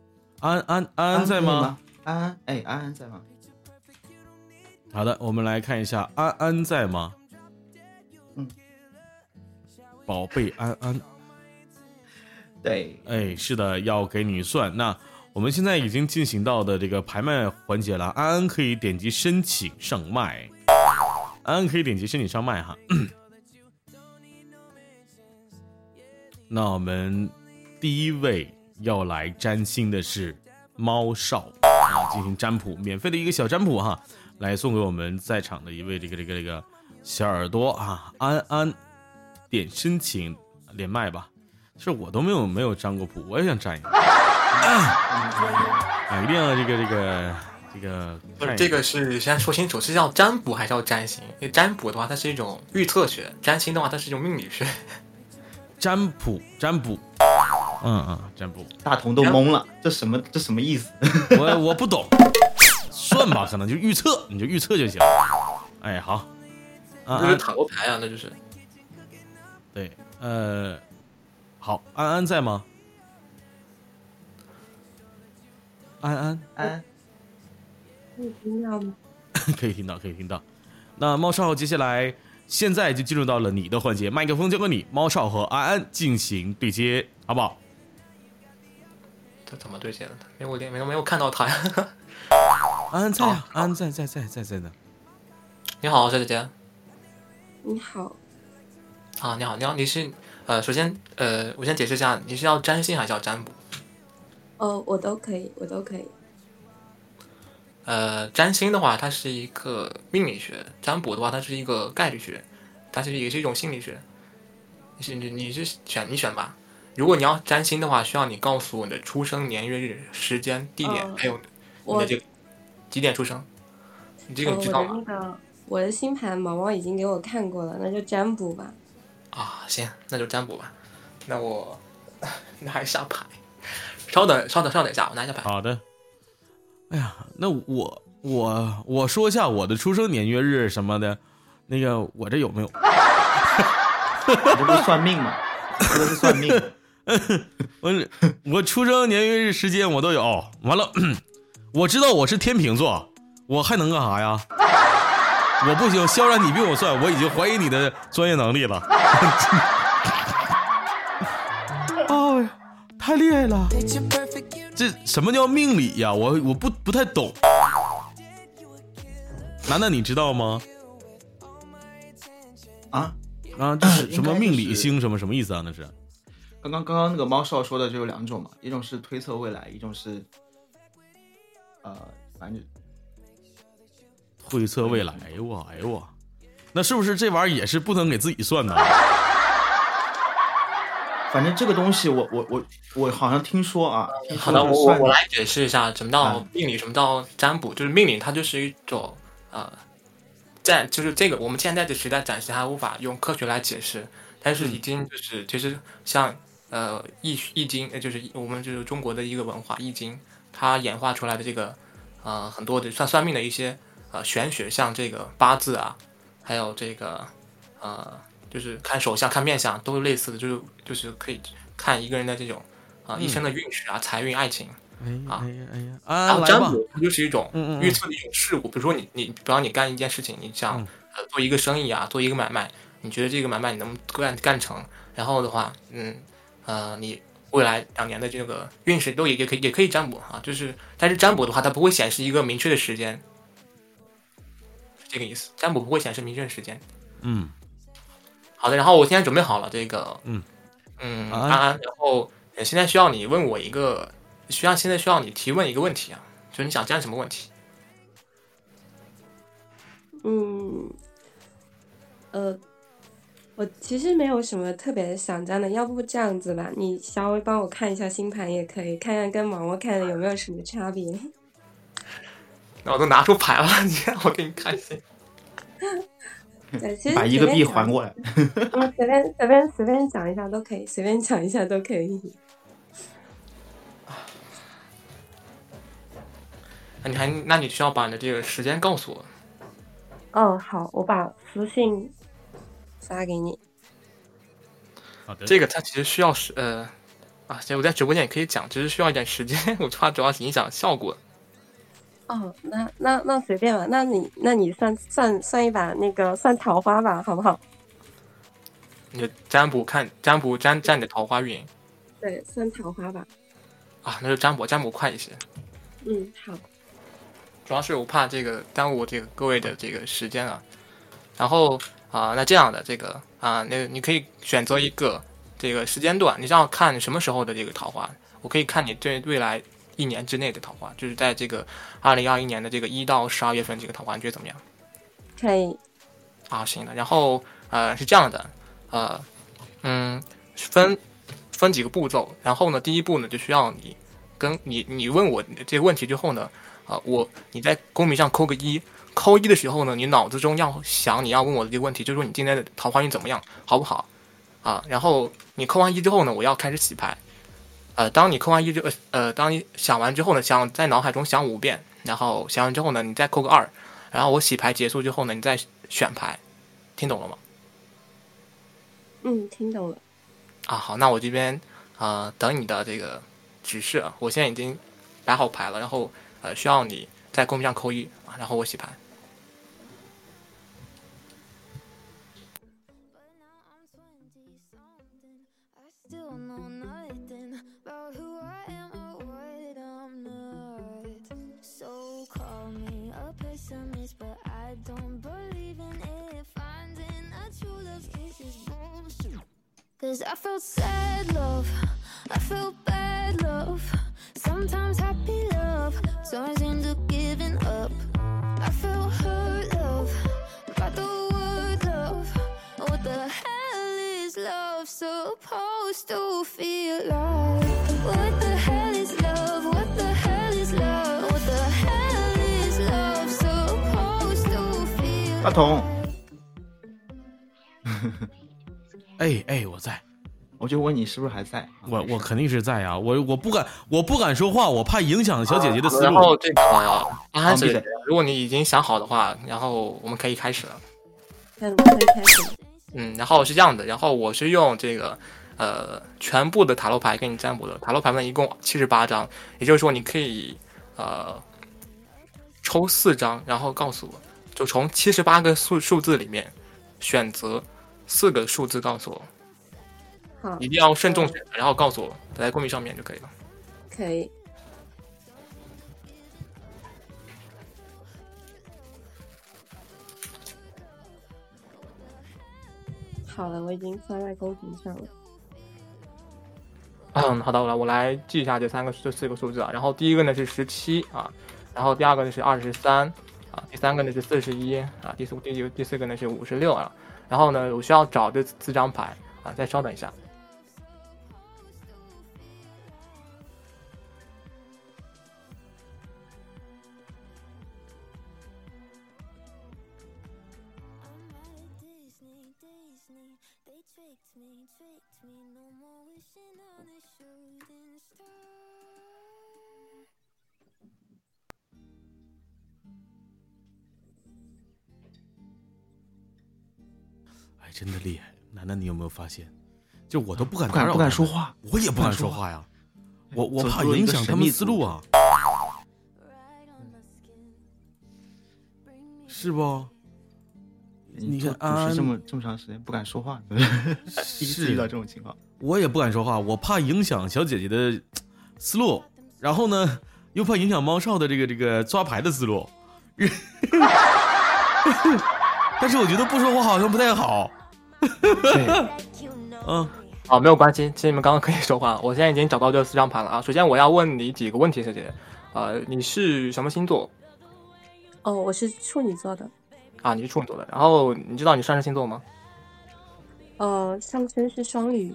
[SPEAKER 2] 安安安安在吗？？
[SPEAKER 3] 安安，哎，安安在吗？
[SPEAKER 2] 好的，我们来看一下安安在吗？
[SPEAKER 3] 嗯，
[SPEAKER 2] 宝贝安安，
[SPEAKER 3] 对，
[SPEAKER 2] 哎，是的，要给你算。那我们现在已经进行到的这个拍卖环节了，安安可以点击申请上麦，安安可以点击申请上麦哈。那我们第一位要来占星的是猫少啊，进行占卜，免费的一个小占卜哈，来送给我们在场的一位这个这个这个小耳朵啊，安安，点申请连麦吧。是我都没有没有占过卜，我也想占一个。啊，一定要这个这个这个
[SPEAKER 5] 不是这个是先说清楚，是叫占卜还是要占星？因为占卜的话，它是一种预测学；占星的话，它是一种命理学。
[SPEAKER 2] 占卜占卜，嗯嗯，占卜，
[SPEAKER 3] 大同都懵了，这什么这什么意思？
[SPEAKER 2] 我我不懂，算吧，可能就预测，你就预测就行。哎，好，啊
[SPEAKER 5] 就是
[SPEAKER 2] 啊，
[SPEAKER 5] 塔罗牌啊，那就是。
[SPEAKER 2] 对，呃，好，安安在吗？安安
[SPEAKER 3] 安，
[SPEAKER 9] 可以听到吗？
[SPEAKER 2] 可以听到，可以听到。那猫少接下来现在就进入到了你的环节，麦克风交给你，猫少和安安进行对接，好不好？
[SPEAKER 5] 这怎么对接的？没有连没有没有看到他呀。
[SPEAKER 2] 安安在啊，安安在在在在在呢。
[SPEAKER 5] 你好，小姐姐。
[SPEAKER 9] 你好，
[SPEAKER 5] 啊，你好，你好，你是呃，首先呃，我先解释一下，你是要占星还是要占卜？
[SPEAKER 9] 哦，我都可以，我都可以。
[SPEAKER 5] 呃，占星的话，它是一个命理学；占卜的话，它是一个概率学，它是也是一种心理学。你是你你是选你选吧。如果你要占星的话，需要你告诉我你的出生年月日、时间、地点，
[SPEAKER 9] 哦
[SPEAKER 5] 还有你的这个几点出生。你这个
[SPEAKER 9] 呃
[SPEAKER 5] 你知道吗？
[SPEAKER 9] 我的那个我的星盘，毛毛已经给我看过了，那就占卜吧。
[SPEAKER 5] 啊，行，那就占卜吧。那我 拿一下牌，稍等，稍等，稍等一下，我拿一下牌。
[SPEAKER 2] 好的。哎呀，那我我我说一下我的出生年月日什么的，那个我这有没有？
[SPEAKER 3] 你 这不是算命吗？这都是算命。
[SPEAKER 2] 我我出生年月日时间我都有。完了，我知道我是天秤座，我还能干啥呀？我不行，肖然你比我帅，我已经怀疑你的专业能力了。哦 呀，太厉害了！这什么叫命理呀？我我不不太懂。楠楠，你知道吗？
[SPEAKER 3] 啊
[SPEAKER 2] 啊，这是 什么命理
[SPEAKER 3] 就是
[SPEAKER 2] 星什么什么意思啊？那是
[SPEAKER 3] 刚刚刚刚那个猫少说的就有两种嘛，一种是推测未来，一种是呃，反正
[SPEAKER 2] 推测未来。哎呦我，哎呦我，那是不是这玩意儿也是不能给自己算的？
[SPEAKER 3] 反正这个东西我我我我好像听说啊，听
[SPEAKER 5] 好的，我我我来解释一下什么叫
[SPEAKER 3] 啊
[SPEAKER 5] 命理，什么叫占卜。就是命理，它就是一种呃，在就是这个我们现在的时代暂时还无法用科学来解释，但是已经就是其实像呃易易经，呃就是我们就是中国的一个文化易经，它演化出来的这个呃很多的算算命的一些呃玄学，像这个八字啊，还有这个呃就是看手相、看面相都是类似的，就是就是可以看一个人的这种啊、一生的运势啊、财运、爱情。啊
[SPEAKER 2] 哎呀哎呀！啊，
[SPEAKER 5] 占卜它就是一种预测的一种事物，比如说你你，比方你干一件事情，你想
[SPEAKER 2] 嗯
[SPEAKER 5] 呃做一个生意啊，做一个买卖，你觉得这个买卖你能不能干干成？然后的话，嗯呃，你未来两年的这个运势都也也可以也可以占卜啊，就是但是占卜的话，它不会显示一个明确的时间，是这个意思。占卜不会显示明确的时间。
[SPEAKER 2] 嗯，
[SPEAKER 5] 好的，然后我现在准备好了这个，
[SPEAKER 2] 嗯
[SPEAKER 5] 嗯，
[SPEAKER 2] 安安
[SPEAKER 5] 安安，然后呃现在需要你问我一个，需要现在需要你提问一个问题啊，就是你想占什么问题？
[SPEAKER 9] 嗯，呃，我其实没有什么特别想占的，要不这样子吧，你稍微帮我看一下星盘也可以，看看跟毛毛看的有没有什么差别。
[SPEAKER 5] 那我都拿出牌了，你让我给你看一下。
[SPEAKER 9] 对，其实
[SPEAKER 3] 把一个币还过来。
[SPEAKER 9] 我，随便随便随便讲一下都可以，随便讲一下都可以。
[SPEAKER 5] 那你还，那你需要把你的这个时间告诉我。
[SPEAKER 9] 嗯，好，我把私信发给你。
[SPEAKER 2] 好的，
[SPEAKER 5] 这个它其实需要时呃啊，其实我在直播间也可以讲，只是需要一点时间，我怕主要是影响效果。
[SPEAKER 9] 哦，那那那随便吧，那你那你算算算一把那个算桃花吧，好不好？
[SPEAKER 5] 你的占卜看占卜占占你的桃花运
[SPEAKER 9] 对，算桃花吧。
[SPEAKER 5] 啊，那就占卜占卜快一些。
[SPEAKER 9] 嗯，好。
[SPEAKER 5] 主要是我怕这个耽误这个各位的这个时间啊。然后啊、那这样的这个啊，那你可以选择一个这个时间段，你是要看什么时候的这个桃花？我可以看你对未来一年之内的桃花，就是在这个二零二一年的这个一到十二月份这个桃花，你觉得怎么样？
[SPEAKER 9] 可以。
[SPEAKER 5] 啊，行的。然后呃是这样的，呃嗯分分几个步骤，然后呢第一步呢就需要你跟你你问我这个问题之后呢，啊、我你在公屏上扣个一，扣一的时候呢，你脑子中要想你要问我的这个问题，就是说你今天的桃花运怎么样，好不好？啊，然后你扣完一之后呢，我要开始洗牌。呃，当你扣完一之呃呃，当你想完之后呢，想在脑海中想五遍，然后想完之后呢，你再扣个二，然后我洗牌结束之后呢，你再选牌，听懂了吗？
[SPEAKER 9] 嗯，听懂了。
[SPEAKER 5] 啊，好，那我这边呃等你的这个指示啊，我现在已经摆好牌了，然后呃需要你在公屏上扣一啊，然后我洗牌。
[SPEAKER 1] Cause I felt sad love, I felt bad love. Sometimes happy love turns into giving up. I felt hurt love by the word love. What the hell is love supposed to feel like? What the hell is love? What the hell is love? What the hell is love supposed to feel
[SPEAKER 3] 大同，
[SPEAKER 2] 哎哎，我在，
[SPEAKER 3] 我就问你是不是还在？
[SPEAKER 2] 我我肯定是在啊，我我不敢我不敢说话，我怕影响小姐姐的思路。
[SPEAKER 5] 然后这个安安姐姐，如果你已经想好的话，然后我们可以开始了。
[SPEAKER 9] 那我可以开始。
[SPEAKER 5] 嗯，然后是这样的，然后我是用这个呃全部的塔罗牌给你占卜的，塔罗牌呢一共七十八张，也就是说你可以呃抽四张，然后告诉我，就从七十八个数数字里面选择四个数字告诉我，
[SPEAKER 9] 好，
[SPEAKER 5] 一定要慎重选择，然后告诉我在公屏上面就可以了。
[SPEAKER 9] 可以。好了，我已经发在公屏上了。
[SPEAKER 5] 嗯，好的，我来我来记一下这三个这四个数字啊。然后第一个呢是十七啊，然后第二个呢是二十三啊，第三个呢是四十一啊，第四第第四个呢是五十六啊。然后呢，我需要找这四张牌啊，再稍等一下。
[SPEAKER 2] 真的厉害！楠楠，你有没有发现？就我都不敢
[SPEAKER 3] 不敢说话
[SPEAKER 2] 我也不敢
[SPEAKER 3] 说
[SPEAKER 2] 说话呀，我我怕影响他们思路啊是不？你
[SPEAKER 3] 做
[SPEAKER 2] 看安
[SPEAKER 3] 主持这么这么长时间不敢说话，第一次遇到这种情况。
[SPEAKER 2] 我也不敢说话，我怕影响小姐姐的思路，然后呢，又怕影响猫少的这个这个抓牌的思路。但是我觉得不说话好像不太好。嗯.
[SPEAKER 5] 好，没有关系，其实你们刚刚可以说话。我现在已经找到这四张牌了啊。首先我要问你几个问题，小姐姐，呃，你是什么星座
[SPEAKER 9] 哦，我是处女座的。
[SPEAKER 5] 啊？你是处女座的。然后你知道你上升星座吗？
[SPEAKER 9] 呃，上升是双鱼。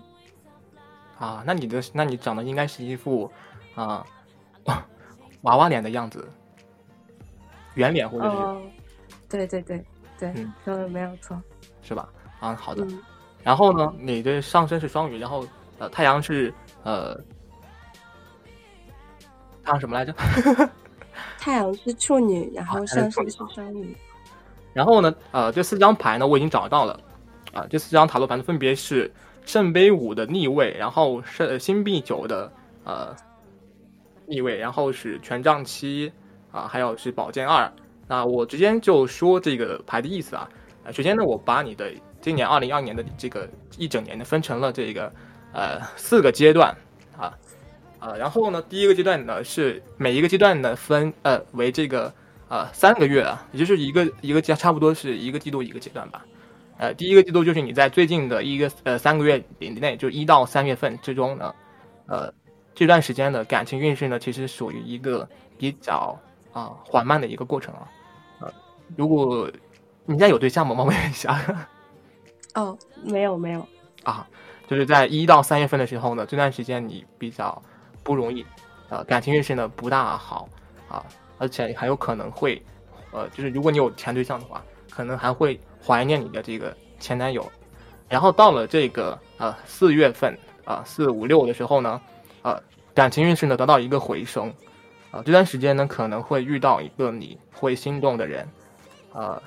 [SPEAKER 5] 啊，那你的那你长得应该是一副啊 娃娃脸的样子，圆脸或者是、
[SPEAKER 9] 哦，对对对对
[SPEAKER 5] 嗯，
[SPEAKER 9] 说的没有错。
[SPEAKER 5] 是吧？啊，好的。
[SPEAKER 9] 嗯，
[SPEAKER 5] 然后呢，你的上升是双鱼，然后呃太阳是呃太阳什么来着？
[SPEAKER 9] 太阳是处女，然后上升是双鱼。
[SPEAKER 5] 然后呢，呃，这四张牌呢我已经找到了，啊，这四张塔罗牌呢分别是圣杯五的逆位，然后是星币九的呃逆位，然后是权杖七啊，还有是宝剑二。那我直接就说这个牌的意思啊，啊，首先呢，我把你的今年二零二年的这个一整年呢分成了这个呃四个阶段啊。呃，然后呢，第一个阶段呢是每一个阶段呢分呃为这个呃三个月啊，也就是一个一个阶差不多是一个季度一个阶段吧。呃，第一个季度就是你在最近的一个呃三个月以内，就一到三月份之中呢，呃这段时间的感情运势呢，其实属于一个比较啊、缓慢的一个过程啊。呃，如果你现在有对象吗？冒昧一下
[SPEAKER 9] 哦，没有没有。
[SPEAKER 5] 啊，就是在一到三月份的时候呢，这段时间你比较不容易，呃，感情运势呢不大好啊，而且还有可能会，呃，就是如果你有前对象的话，可能还会怀念你的这个前男友。然后到了这个呃四月份啊四五六的时候呢，呃，感情运势呢得到一个回升，啊，这段时间呢可能会遇到一个你会心动的人，呃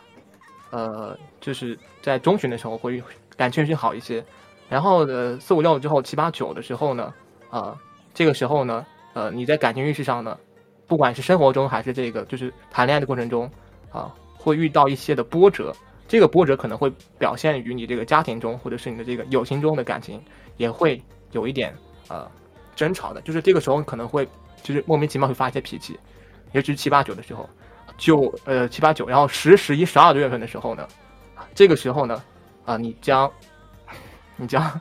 [SPEAKER 5] 呃，就是在中旬的时候会感情运势好一些。然后呃四五六之后七八九的时候呢，啊、这个时候呢，呃你在感情运势上呢，不管是生活中还是这个就是谈恋爱的过程中啊、会遇到一些的波折。这个波折可能会表现于你这个家庭中，或者是你的这个友情中的感情，也会有一点呃争吵的。就是这个时候可能会就是莫名其妙会发一些脾气，尤其是七八九的时候，九呃七八九，然后十、十一、十二月份的时候呢，这个时候呢，啊、你将你将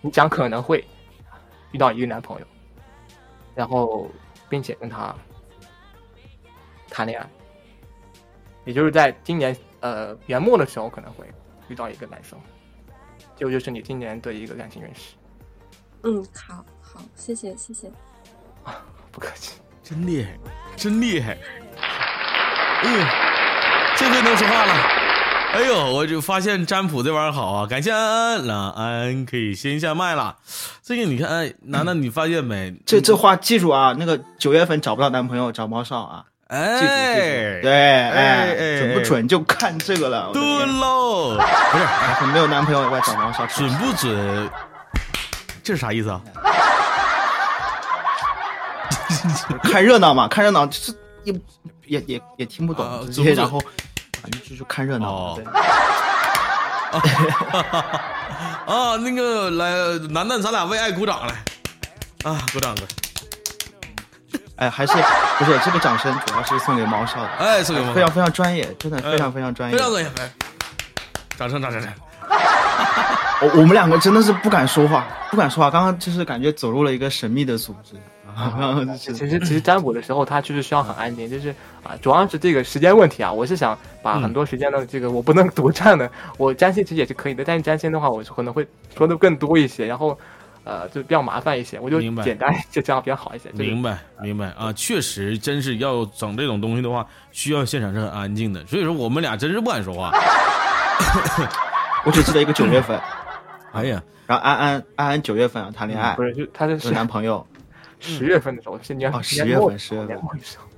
[SPEAKER 5] 你将可能会遇到一个男朋友，然后并且跟他谈恋爱，也就是在今年呃年末的时候可能会遇到一个男生，这个就是你今年的一个感情运势。
[SPEAKER 9] 嗯，好好，谢谢谢谢。
[SPEAKER 5] 啊 不客气，
[SPEAKER 2] 真厉害，真厉害！嗯，这回能说话了。哎呦，我就发现占卜这玩意儿好啊！感谢安安，那安安可以先下麦了。这个你看，哎，楠楠，你发现没？
[SPEAKER 3] 这这话记住啊，那个九月份找不到男朋友找猫少啊，
[SPEAKER 2] 哎，
[SPEAKER 3] 记住，对，
[SPEAKER 2] 哎，
[SPEAKER 3] 准不准就看这个了。
[SPEAKER 2] 对喽，不是
[SPEAKER 3] 没有男朋友我要找猫少，
[SPEAKER 2] 准不准？这是啥意思啊？
[SPEAKER 3] 看热闹嘛，看热闹就是也也也也听不懂
[SPEAKER 2] 啊
[SPEAKER 3] 这些，
[SPEAKER 2] 准不准
[SPEAKER 3] 然后反正就是看热闹
[SPEAKER 2] 啊，那个来，楠楠，咱俩为爱鼓掌来啊，鼓掌鼓掌！
[SPEAKER 3] 哎，还是不是这个掌声主要是送给猫少的，
[SPEAKER 2] 哎，送给我们
[SPEAKER 3] 非常非常专业，真的
[SPEAKER 2] 哎
[SPEAKER 3] 非常非常专业
[SPEAKER 2] 非。常专业，来，掌声掌声掌声！
[SPEAKER 3] 我我们两个真的是不敢说话，不敢说话。刚刚就是感觉走入了一个神秘的组织
[SPEAKER 5] 其实其实占卜的时候，它就是需要很安静，就是啊，主要是这个时间问题啊。我是想把很多时间的这个我不能独占的，我占星其实也是可以的，但是占星的话，我可能会说的更多一些，然后呃就比较麻烦一些，我就
[SPEAKER 2] 明白
[SPEAKER 5] 简单就，这样比较好一些。
[SPEAKER 2] 明白明白啊，确实，真是要整这种东西的话，需要现场是很安静的。所以说，我们俩真是不敢说话。
[SPEAKER 3] 我只记得一个九月份，
[SPEAKER 2] 哎呀，
[SPEAKER 3] 然后安安安安九月份啊谈恋爱
[SPEAKER 5] 不，是，就他是
[SPEAKER 3] 有男朋友
[SPEAKER 5] 十月份的时候，是年
[SPEAKER 3] 哦，十月份十月份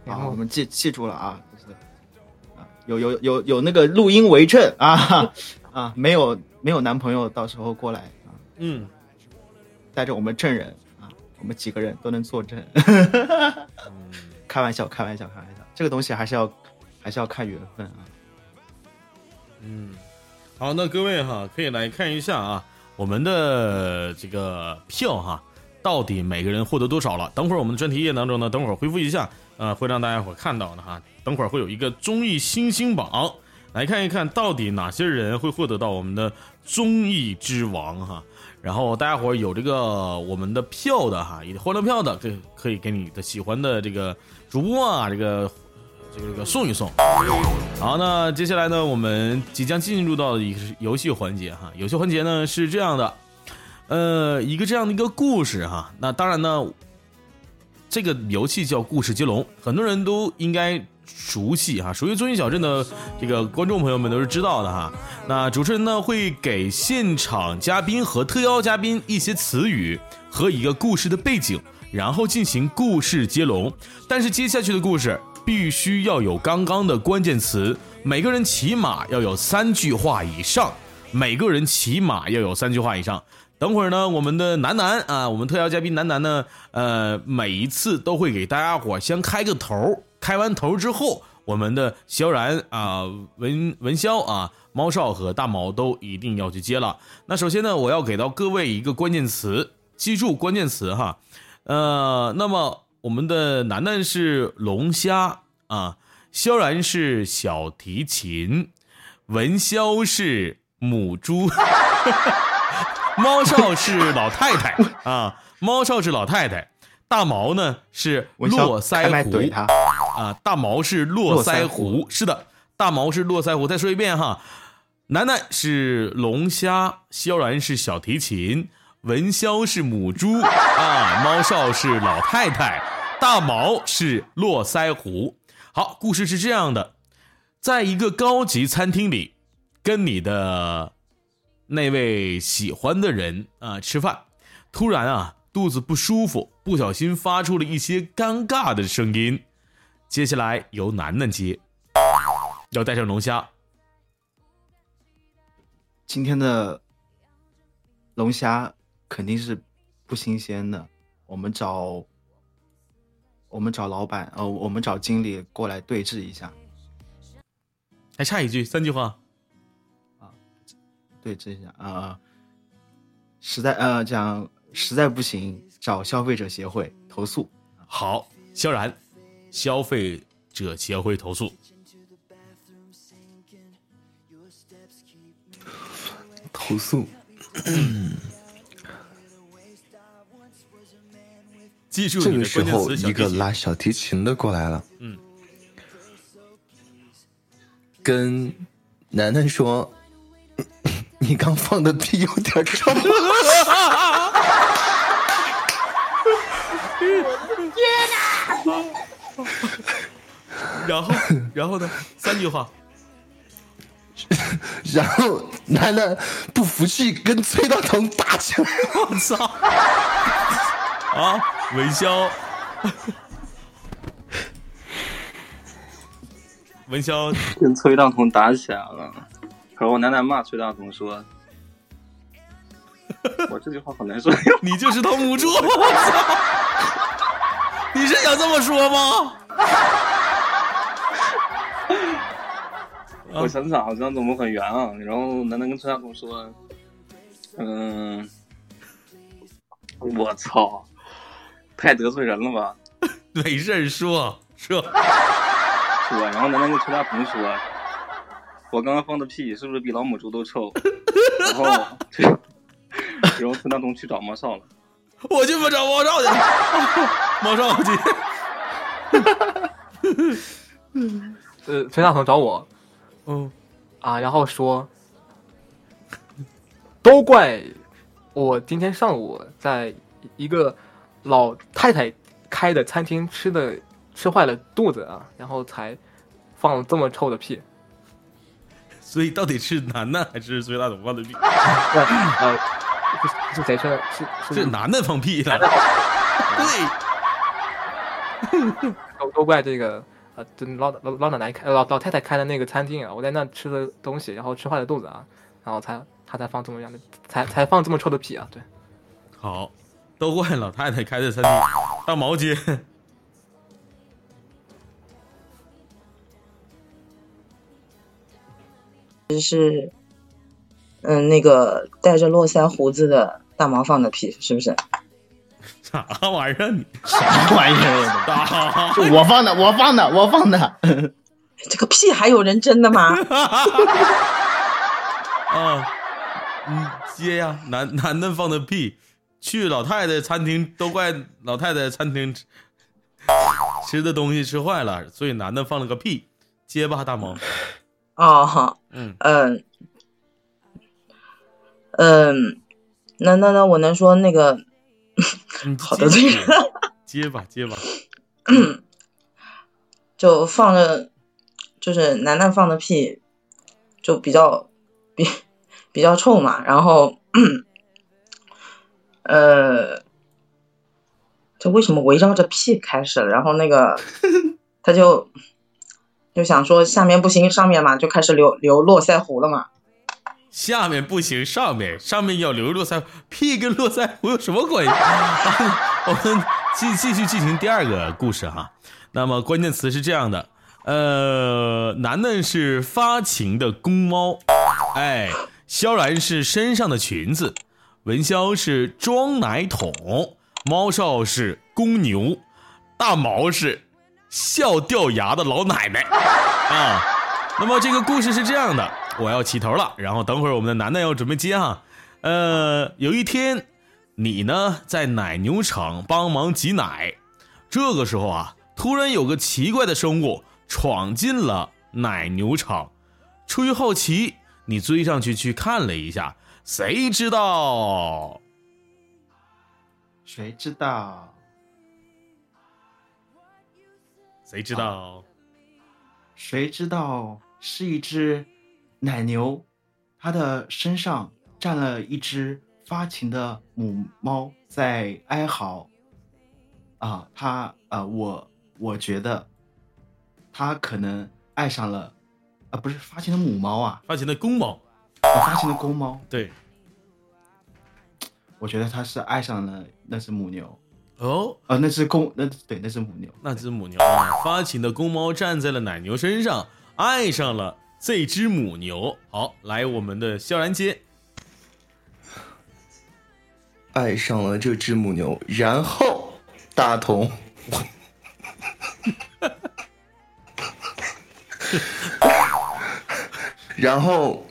[SPEAKER 3] 啊，
[SPEAKER 5] 末
[SPEAKER 3] 我们记记住了啊，就是啊，有有有有那个录音为证啊啊，没有没有男朋友，到时候过来啊，
[SPEAKER 2] 嗯，
[SPEAKER 3] 带着我们证人啊，我们几个人都能作证。开玩笑，开玩笑，开玩笑，这个东西还是要还是要看缘分啊。
[SPEAKER 2] 嗯，好，那各位哈，可以来看一下啊，我们的这个票哈，到底每个人获得多少了？等会儿我们的专题页当中呢，等会儿回复一下，呃，会让大家伙看到的哈。等会儿会有一个综艺星星榜，来看一看到底哪些人会获得到我们的综艺之王哈。然后大家伙有这个我们的票的哈，有欢乐票的，可可以给你的喜欢的这个主播啊，这个这个这个送一送。好，那接下来呢，我们即将进入到一个游戏环节哈。游戏环节呢是这样的，呃，一个这样的一个故事哈。那当然呢，这个游戏叫故事接龙，很多人都应该熟悉哈。属于综艺小镇的这个观众朋友们都是知道的哈。那主持人呢会给现场嘉宾和特邀嘉宾一些词语和一个故事的背景，然后进行故事接龙。但是接下去的故事必须要有刚刚的关键词，每个人起码要有三句话以上，每个人起码要有三句话以上。等会儿呢，我们的楠楠啊，我们特邀嘉宾楠楠呢，呃，每一次都会给大家伙先开个头，开完头之后，我们的萧然啊、文文潇啊、猫少和大毛都一定要去接了。那首先呢，我要给到各位一个关键词，记住关键词哈。呃，那么我们的楠楠是龙虾啊，萧然是小提琴，文潇是母猪。猫少是老太太啊，猫少是老太太，大毛呢是络腮胡
[SPEAKER 3] 他
[SPEAKER 2] 啊，大毛是络
[SPEAKER 3] 腮
[SPEAKER 2] 胡，是的，大毛是络腮胡。再说一遍哈，楠楠是龙虾，萧然是小提琴，文潇是母猪啊，猫少是老太太，大毛是络腮胡。好，故事是这样的，在一个高级餐厅里，跟你的那位喜欢的人啊吃饭，突然啊肚子不舒服，不小心发出了一些尴尬的声音。接下来由楠楠接，要带上龙虾。
[SPEAKER 3] 今天的龙虾肯定是不新鲜的，我们找我们找老板，呃，我们找经理过来对峙一下，
[SPEAKER 2] 还差一句，三句话。
[SPEAKER 3] 对峙一下啊、实在呃讲实在不行，找消费者协会投诉。
[SPEAKER 2] 好，萧然，消费者协会投诉。
[SPEAKER 4] 投诉。
[SPEAKER 2] 记住
[SPEAKER 4] 这个时候，一个拉小提琴的过来了，
[SPEAKER 2] 嗯，
[SPEAKER 4] 跟楠楠说：“你刚放的屁有点臭。
[SPEAKER 2] 然后，然后呢？三句话。”
[SPEAKER 4] 然后楠楠不服气，跟崔大同打起来。
[SPEAKER 2] 我操！啊，文潇，文潇
[SPEAKER 6] 跟崔大同打起来了，然后楠楠骂崔大同说：“我这句话好难说。
[SPEAKER 2] 你就是头母猪！我操！你是想这么说吗？
[SPEAKER 6] 我想想，好像怎么很圆啊。然后楠楠跟崔大同说：“嗯，我操，太得罪人了吧？
[SPEAKER 2] 没事儿说说。
[SPEAKER 6] 说。”然后楠楠跟崔大同说：“我刚刚放的屁是不是比老母猪都臭？”然后，然后崔大同去找毛少了。
[SPEAKER 2] 我去不找毛少去了，毛少去。
[SPEAKER 5] 呃，陈大同找我，
[SPEAKER 2] 嗯，
[SPEAKER 5] 啊，然后说，都怪我今天上午在一个老太太开的餐厅吃的吃坏了肚子啊，然后才放了这么臭的屁。
[SPEAKER 2] 所以到底是楠楠还是崔大总放的屁？
[SPEAKER 5] 呃，是是谁说的？是
[SPEAKER 2] 是楠楠放屁了。对，
[SPEAKER 5] 都都怪这个老老老奶奶开老老太太开的那个餐厅啊，我在那吃的东西，然后吃坏了肚子啊，然后才他才放这么样的，才才放这么臭的屁啊，对。
[SPEAKER 2] 好，都怪老太太开的餐厅。大毛接，
[SPEAKER 8] 是，嗯，那个带着络腮胡子的大毛放的屁，是不是？
[SPEAKER 2] 啥玩意儿？你
[SPEAKER 3] 什么玩意儿？我放的，我放的，我放的。
[SPEAKER 8] 这个屁还有人真的吗？
[SPEAKER 2] 啊，嗯，接呀，男男的放的屁，去老太太餐厅都怪老太太餐厅吃吃的东西吃坏了，所以男的放了个屁，接吧，大毛。
[SPEAKER 8] 哦，好，
[SPEAKER 2] 嗯
[SPEAKER 8] 嗯嗯，那那那我能说那个
[SPEAKER 2] 嗯
[SPEAKER 8] 好的
[SPEAKER 2] 接吧，接吧。
[SPEAKER 8] 就放着，就是楠楠放的屁，就比较比比较臭嘛，然后呃，就为什么围绕着屁开始了？然后那个 他就就想说下面不行，上面嘛就开始流流络腮胡了嘛。
[SPEAKER 2] 下面不行，上面上面要留络腮胡，屁跟络腮胡有什么关系？我们继继续进行第二个故事哈。那么关键词是这样的，呃，楠楠是发情的公猫，哎，萧然是身上的裙子，文潇是装奶桶，猫少是公牛，大毛是笑掉牙的老奶奶 啊。那么这个故事是这样的，我要起头了，然后等会儿我们的楠楠要准备接哈。呃，有一天，你呢在奶牛场帮忙挤奶，这个时候啊，突然有个奇怪的生物闯进了奶牛场，出于好奇，你追上去去看了一下，谁知道？
[SPEAKER 3] 谁知道？
[SPEAKER 2] 谁知道？
[SPEAKER 3] 谁知道是一只奶牛，它的身上站了一只发情的母猫在哀嚎。啊，它啊，我我觉得它可能爱上了，啊，不是发情的母猫啊，
[SPEAKER 2] 发情的公猫，
[SPEAKER 3] 哦发情的公猫。
[SPEAKER 2] 对，
[SPEAKER 3] 我觉得他是爱上了那只母牛，
[SPEAKER 2] 哦，
[SPEAKER 3] 啊，那只公，那对，那只母牛，
[SPEAKER 2] 那只母牛。啊，发情的公猫站在了奶牛身上，爱上了这只母牛。好，来我们的萧然姐，
[SPEAKER 4] 爱上了这只母牛，然后大同，然后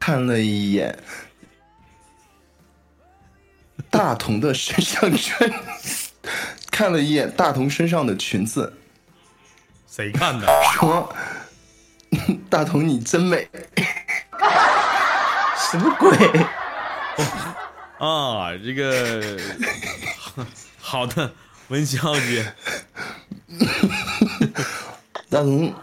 [SPEAKER 4] 看了一眼大同的身上穿，看了一眼大同身上的裙子，
[SPEAKER 2] 谁看的？
[SPEAKER 4] 说：“大同你真美。”
[SPEAKER 3] 什么鬼？
[SPEAKER 2] 啊，这个好的，文小姐，
[SPEAKER 4] 大同，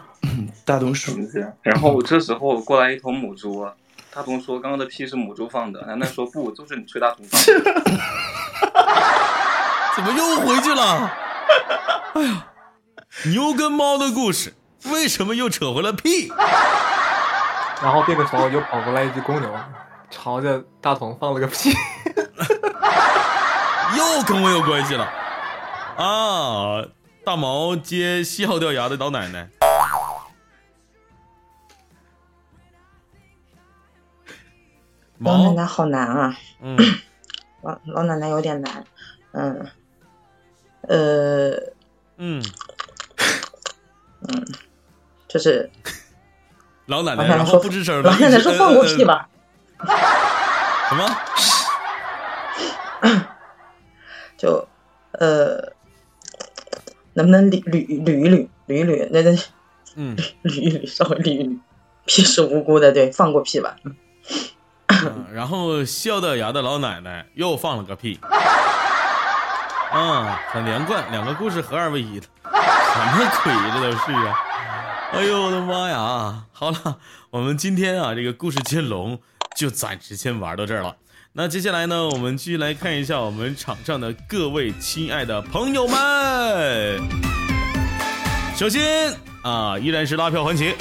[SPEAKER 4] 大同说，
[SPEAKER 6] 然后这时候过来一头母猪，啊大同说刚刚的屁是母猪放的，楠楠说不，就是你吹大同放的。
[SPEAKER 2] 怎么又回去了？哎呀，牛跟猫的故事，为什么又扯回了屁？
[SPEAKER 5] 然后这个时候又跑过来一只公牛，朝着大同放了个屁。
[SPEAKER 2] 又跟我有关系了啊！大毛接笑掉牙的老奶奶，
[SPEAKER 7] 老奶奶好难啊，
[SPEAKER 2] 嗯，
[SPEAKER 7] 老老奶奶有点难，嗯，呃，
[SPEAKER 2] 嗯，嗯
[SPEAKER 7] 就是
[SPEAKER 2] 老奶奶，
[SPEAKER 7] 说
[SPEAKER 2] 然后不吱声的，
[SPEAKER 7] 老奶奶说放过屁。吧，
[SPEAKER 2] 什么？
[SPEAKER 7] 就呃，能不能捋捋捋一捋捋一捋，那那
[SPEAKER 2] 嗯，
[SPEAKER 7] 捋一捋，稍微捋一捋，屁是无辜的，对，放过屁吧，
[SPEAKER 2] 嗯 然后笑掉牙的老奶奶又放了个屁，啊，很连贯，两个故事合二为一的，什么鬼这都是啊！哎呦我的妈呀！好了，我们今天啊这个故事接龙就暂时先玩到这儿了。那接下来呢，我们继续来看一下我们场上的各位亲爱的朋友们。首先啊，依然是拉票环节。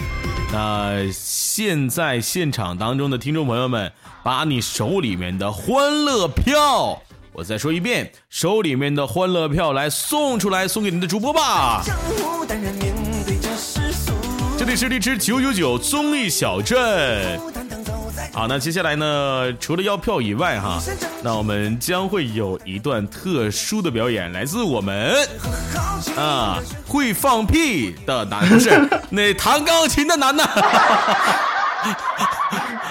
[SPEAKER 2] 那现在现场当中的听众朋友们，把你手里面的欢乐票，我再说一遍，手里面的欢乐票来送出来，送给你的主播吧。这里是荔枝九九九综艺小镇。好，那接下来呢，除了要票以外，哈，那我们将会有一段特殊的表演，来自我们啊会放屁的男，不 是那弹钢琴的楠楠。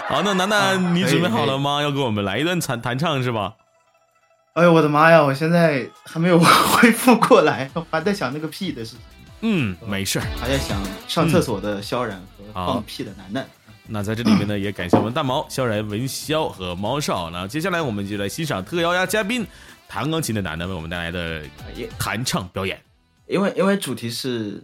[SPEAKER 2] 好，那楠楠，
[SPEAKER 3] 啊
[SPEAKER 2] 你准备好了吗？要给我们来一段弹弹唱是吧？
[SPEAKER 3] 哎呦我的妈呀！我现在还没有恢复过来，我还在想那个屁的事情，
[SPEAKER 2] 嗯，没事儿。
[SPEAKER 3] 还在想上厕所的萧然和放屁的楠楠。
[SPEAKER 2] 那在这里面呢，也感谢我们大毛、萧然、文潇和猫少。那接下来我们就来欣赏特邀呀嘉宾弹钢琴的楠楠为我们带来的弹唱表演。
[SPEAKER 3] 因为因为主题是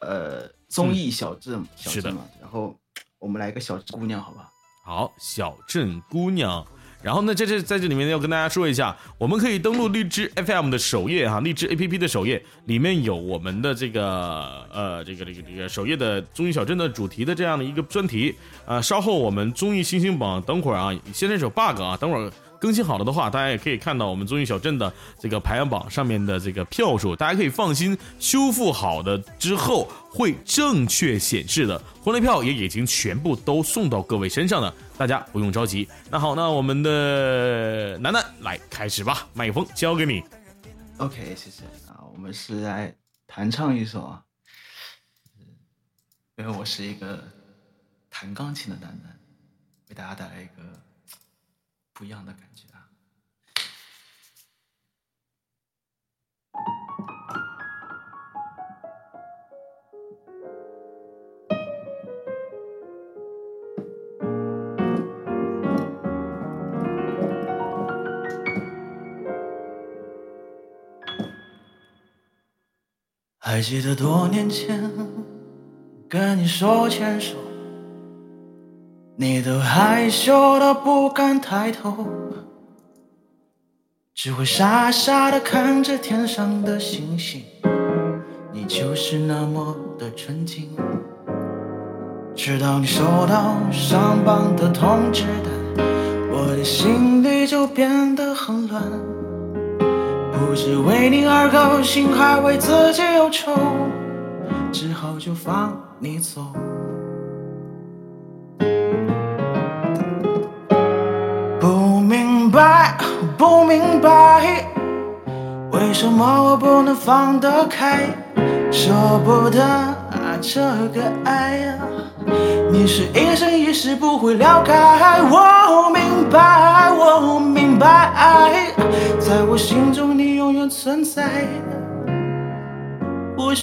[SPEAKER 3] 呃综艺小镇、小
[SPEAKER 2] 嗯是的
[SPEAKER 3] 镇嘛，然后我们来个小姑娘，好吧？
[SPEAKER 2] 好，小镇姑娘。然后呢，在这在这里面要跟大家说一下，我们可以登录荔枝 FM 的首页哈，荔枝 APP 的首页里面有我们的这个呃这个这个这个首页的综艺小镇的主题的这样的一个专题啊、稍后我们综艺星星榜等会儿啊，现在是有 bug 啊，等会儿。更新好了的话，大家也可以看到我们综艺小镇的这个排行榜上面的这个票数，大家可以放心，修复好的之后会正确显示的。婚礼票也已经全部都送到各位身上了，大家不用着急。那好，那我们的楠楠来开始吧，麦克风交给你。
[SPEAKER 3] OK，谢谢啊，我们是来弹唱一首啊，因为我是一个弹钢琴的楠楠，为大家带来一个不一样的感还记得多年前跟你手牵手，你都害羞的不敢抬头，只会傻傻的看着天上的星星。你就是那么的纯净，直到你收到上榜的通知单，
[SPEAKER 10] 我的心里就变得很乱。不知为你而高兴，还为自己忧愁，只好就放你走。不明白，不明白，为什么我不能放得开，舍不得啊这个爱呀。你是一生一世不会了解，我明白，我明白，在我心中你永远存在。我。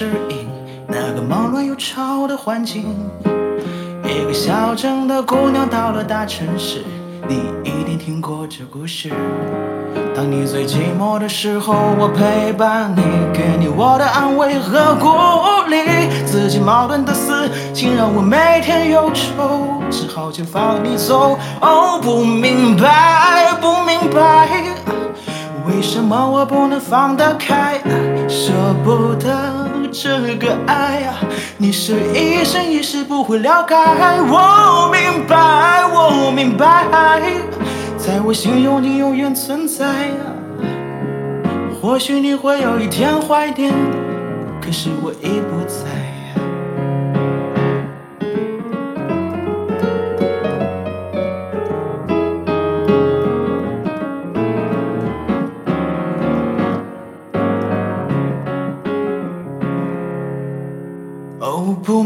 [SPEAKER 10] 适应那个忙乱又吵的环境，一个小镇的姑娘到了大城市，你一定听过这故事。当你最寂寞的时候，我陪伴你，给你我的安慰和鼓励。自己矛盾的事情让我每天忧愁，只好就放你走。哦，不明白，不明白。为什么我不能放得开，舍不得这个爱呀？你是一生一世不会了解。我明白，我明白，在我心中你永远存在。或许你会有一天怀念，可是我已不在。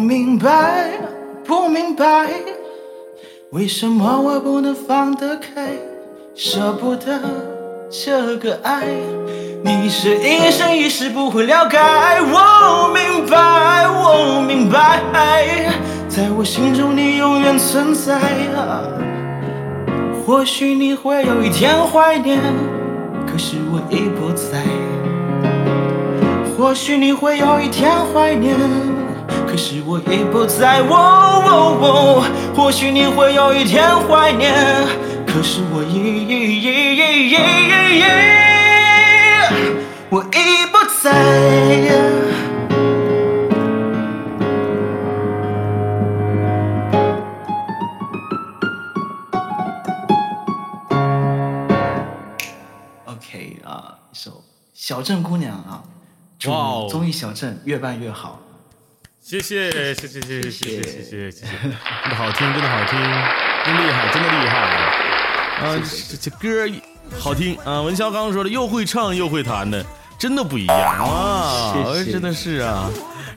[SPEAKER 10] 明白，不明白，为什么我不能放得开，舍不得这个爱？你是一生一世不会了解。我明白，我明白，在我心中你永远存在。或许你会有一天怀念，可是我已不在。或许你会有一天怀念。可是我已不在，哦哦哦。或许你会有一天怀念，可是我已已已已已已，我已不在。OK 啊，一首《小镇姑娘》啊，祝
[SPEAKER 2] 哇哦
[SPEAKER 10] 综艺小镇越办越好。
[SPEAKER 2] 谢谢谢谢谢谢谢谢谢谢谢谢，真的好听，真的好听，真厉害，真的厉害啊！这这歌好听啊！文潇刚刚说的，又会唱又会弹的，真的不一样啊！
[SPEAKER 10] 谢谢
[SPEAKER 2] 真的是啊。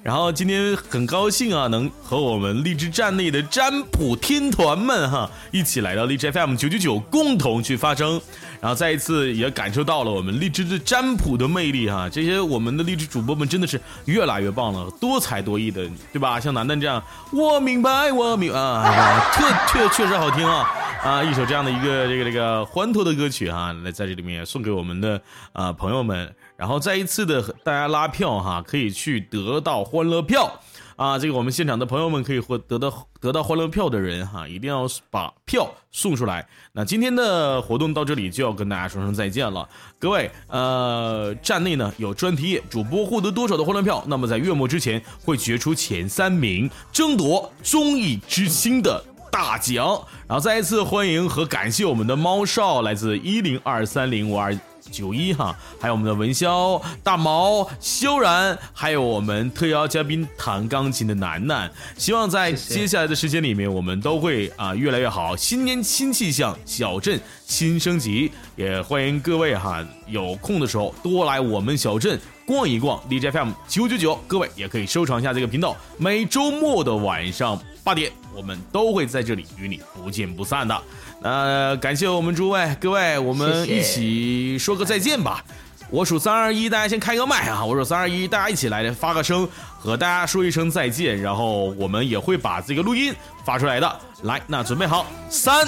[SPEAKER 2] 然后今天很高兴啊，能和我们荔枝站内的占卜天团们哈，一起来到荔枝 FM 九九九，共同去发声。然后再一次也感受到了我们荔枝的占卜的魅力哈，这些我们的荔枝主播们真的是越来越棒了，多才多艺的，对吧？像楠楠这样，我明白，我明啊，特确确实好听啊啊！一首这样的一个这个这个欢脱的歌曲哈，来在这里面送给我们的啊朋友们，然后再一次的大家拉票哈，可以去得到欢乐票。啊，这个我们现场的朋友们可以获得到得到欢乐票的人哈，一定要把票送出来。那今天的活动到这里就要跟大家说声再见了，各位，呃，站内呢有专题页，主播获得多少的欢乐票，那么在月末之前会决出前三名，争夺综艺之星的。大奖，然后再一次欢迎和感谢我们的猫少，来自一零二三零五二九一哈，还有我们的文潇、大毛、萧然，还有我们特邀嘉宾弹钢琴的楠楠。希望在接下来的时间里面，我们都会啊越来越好。新年新气象，小镇新升级，也欢迎各位哈有空的时候多来我们小镇逛一逛。DJ FM 九九九，各位也可以收藏一下这个频道，每周末的晚上八点，我们都会在这里与你不见不散的。那、感谢我们诸位各位，我们一起说个再见吧。我数三二一，大家先开个麦啊！我数三二一，大家一起来发个声，和大家说一声再见，然后我们也会把这个录音发出来的。来，那准备好，三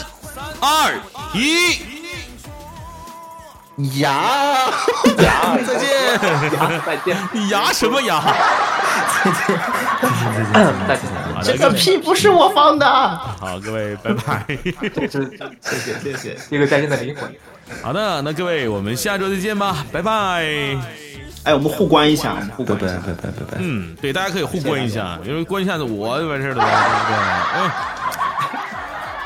[SPEAKER 2] 二一，
[SPEAKER 4] 呀，
[SPEAKER 2] 再见！
[SPEAKER 5] 再见。
[SPEAKER 2] 你牙什么牙？
[SPEAKER 3] 再见。
[SPEAKER 2] 好的，
[SPEAKER 4] 这个屁不是我放的。
[SPEAKER 2] 好，各位拜拜。
[SPEAKER 3] 谢谢谢谢。
[SPEAKER 5] 一个再见的灵魂。
[SPEAKER 2] 好的，那各位我们下周再见吧，拜拜。
[SPEAKER 3] 哎，我们互关一下，我们互
[SPEAKER 4] 拜
[SPEAKER 3] 关一下。
[SPEAKER 4] 拜拜拜拜拜。
[SPEAKER 2] 嗯，对，大家可以互关一下，因为关一下子我就完事儿了呗，对不对？嗯。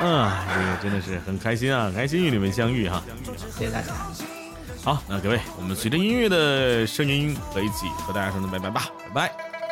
[SPEAKER 2] 嗯，这个真的是很开心啊，很开心与你们相遇哈。
[SPEAKER 3] 谢谢大家。
[SPEAKER 2] 好，那各位，我们随着音乐的声音和一起和大家说声拜拜吧，拜拜。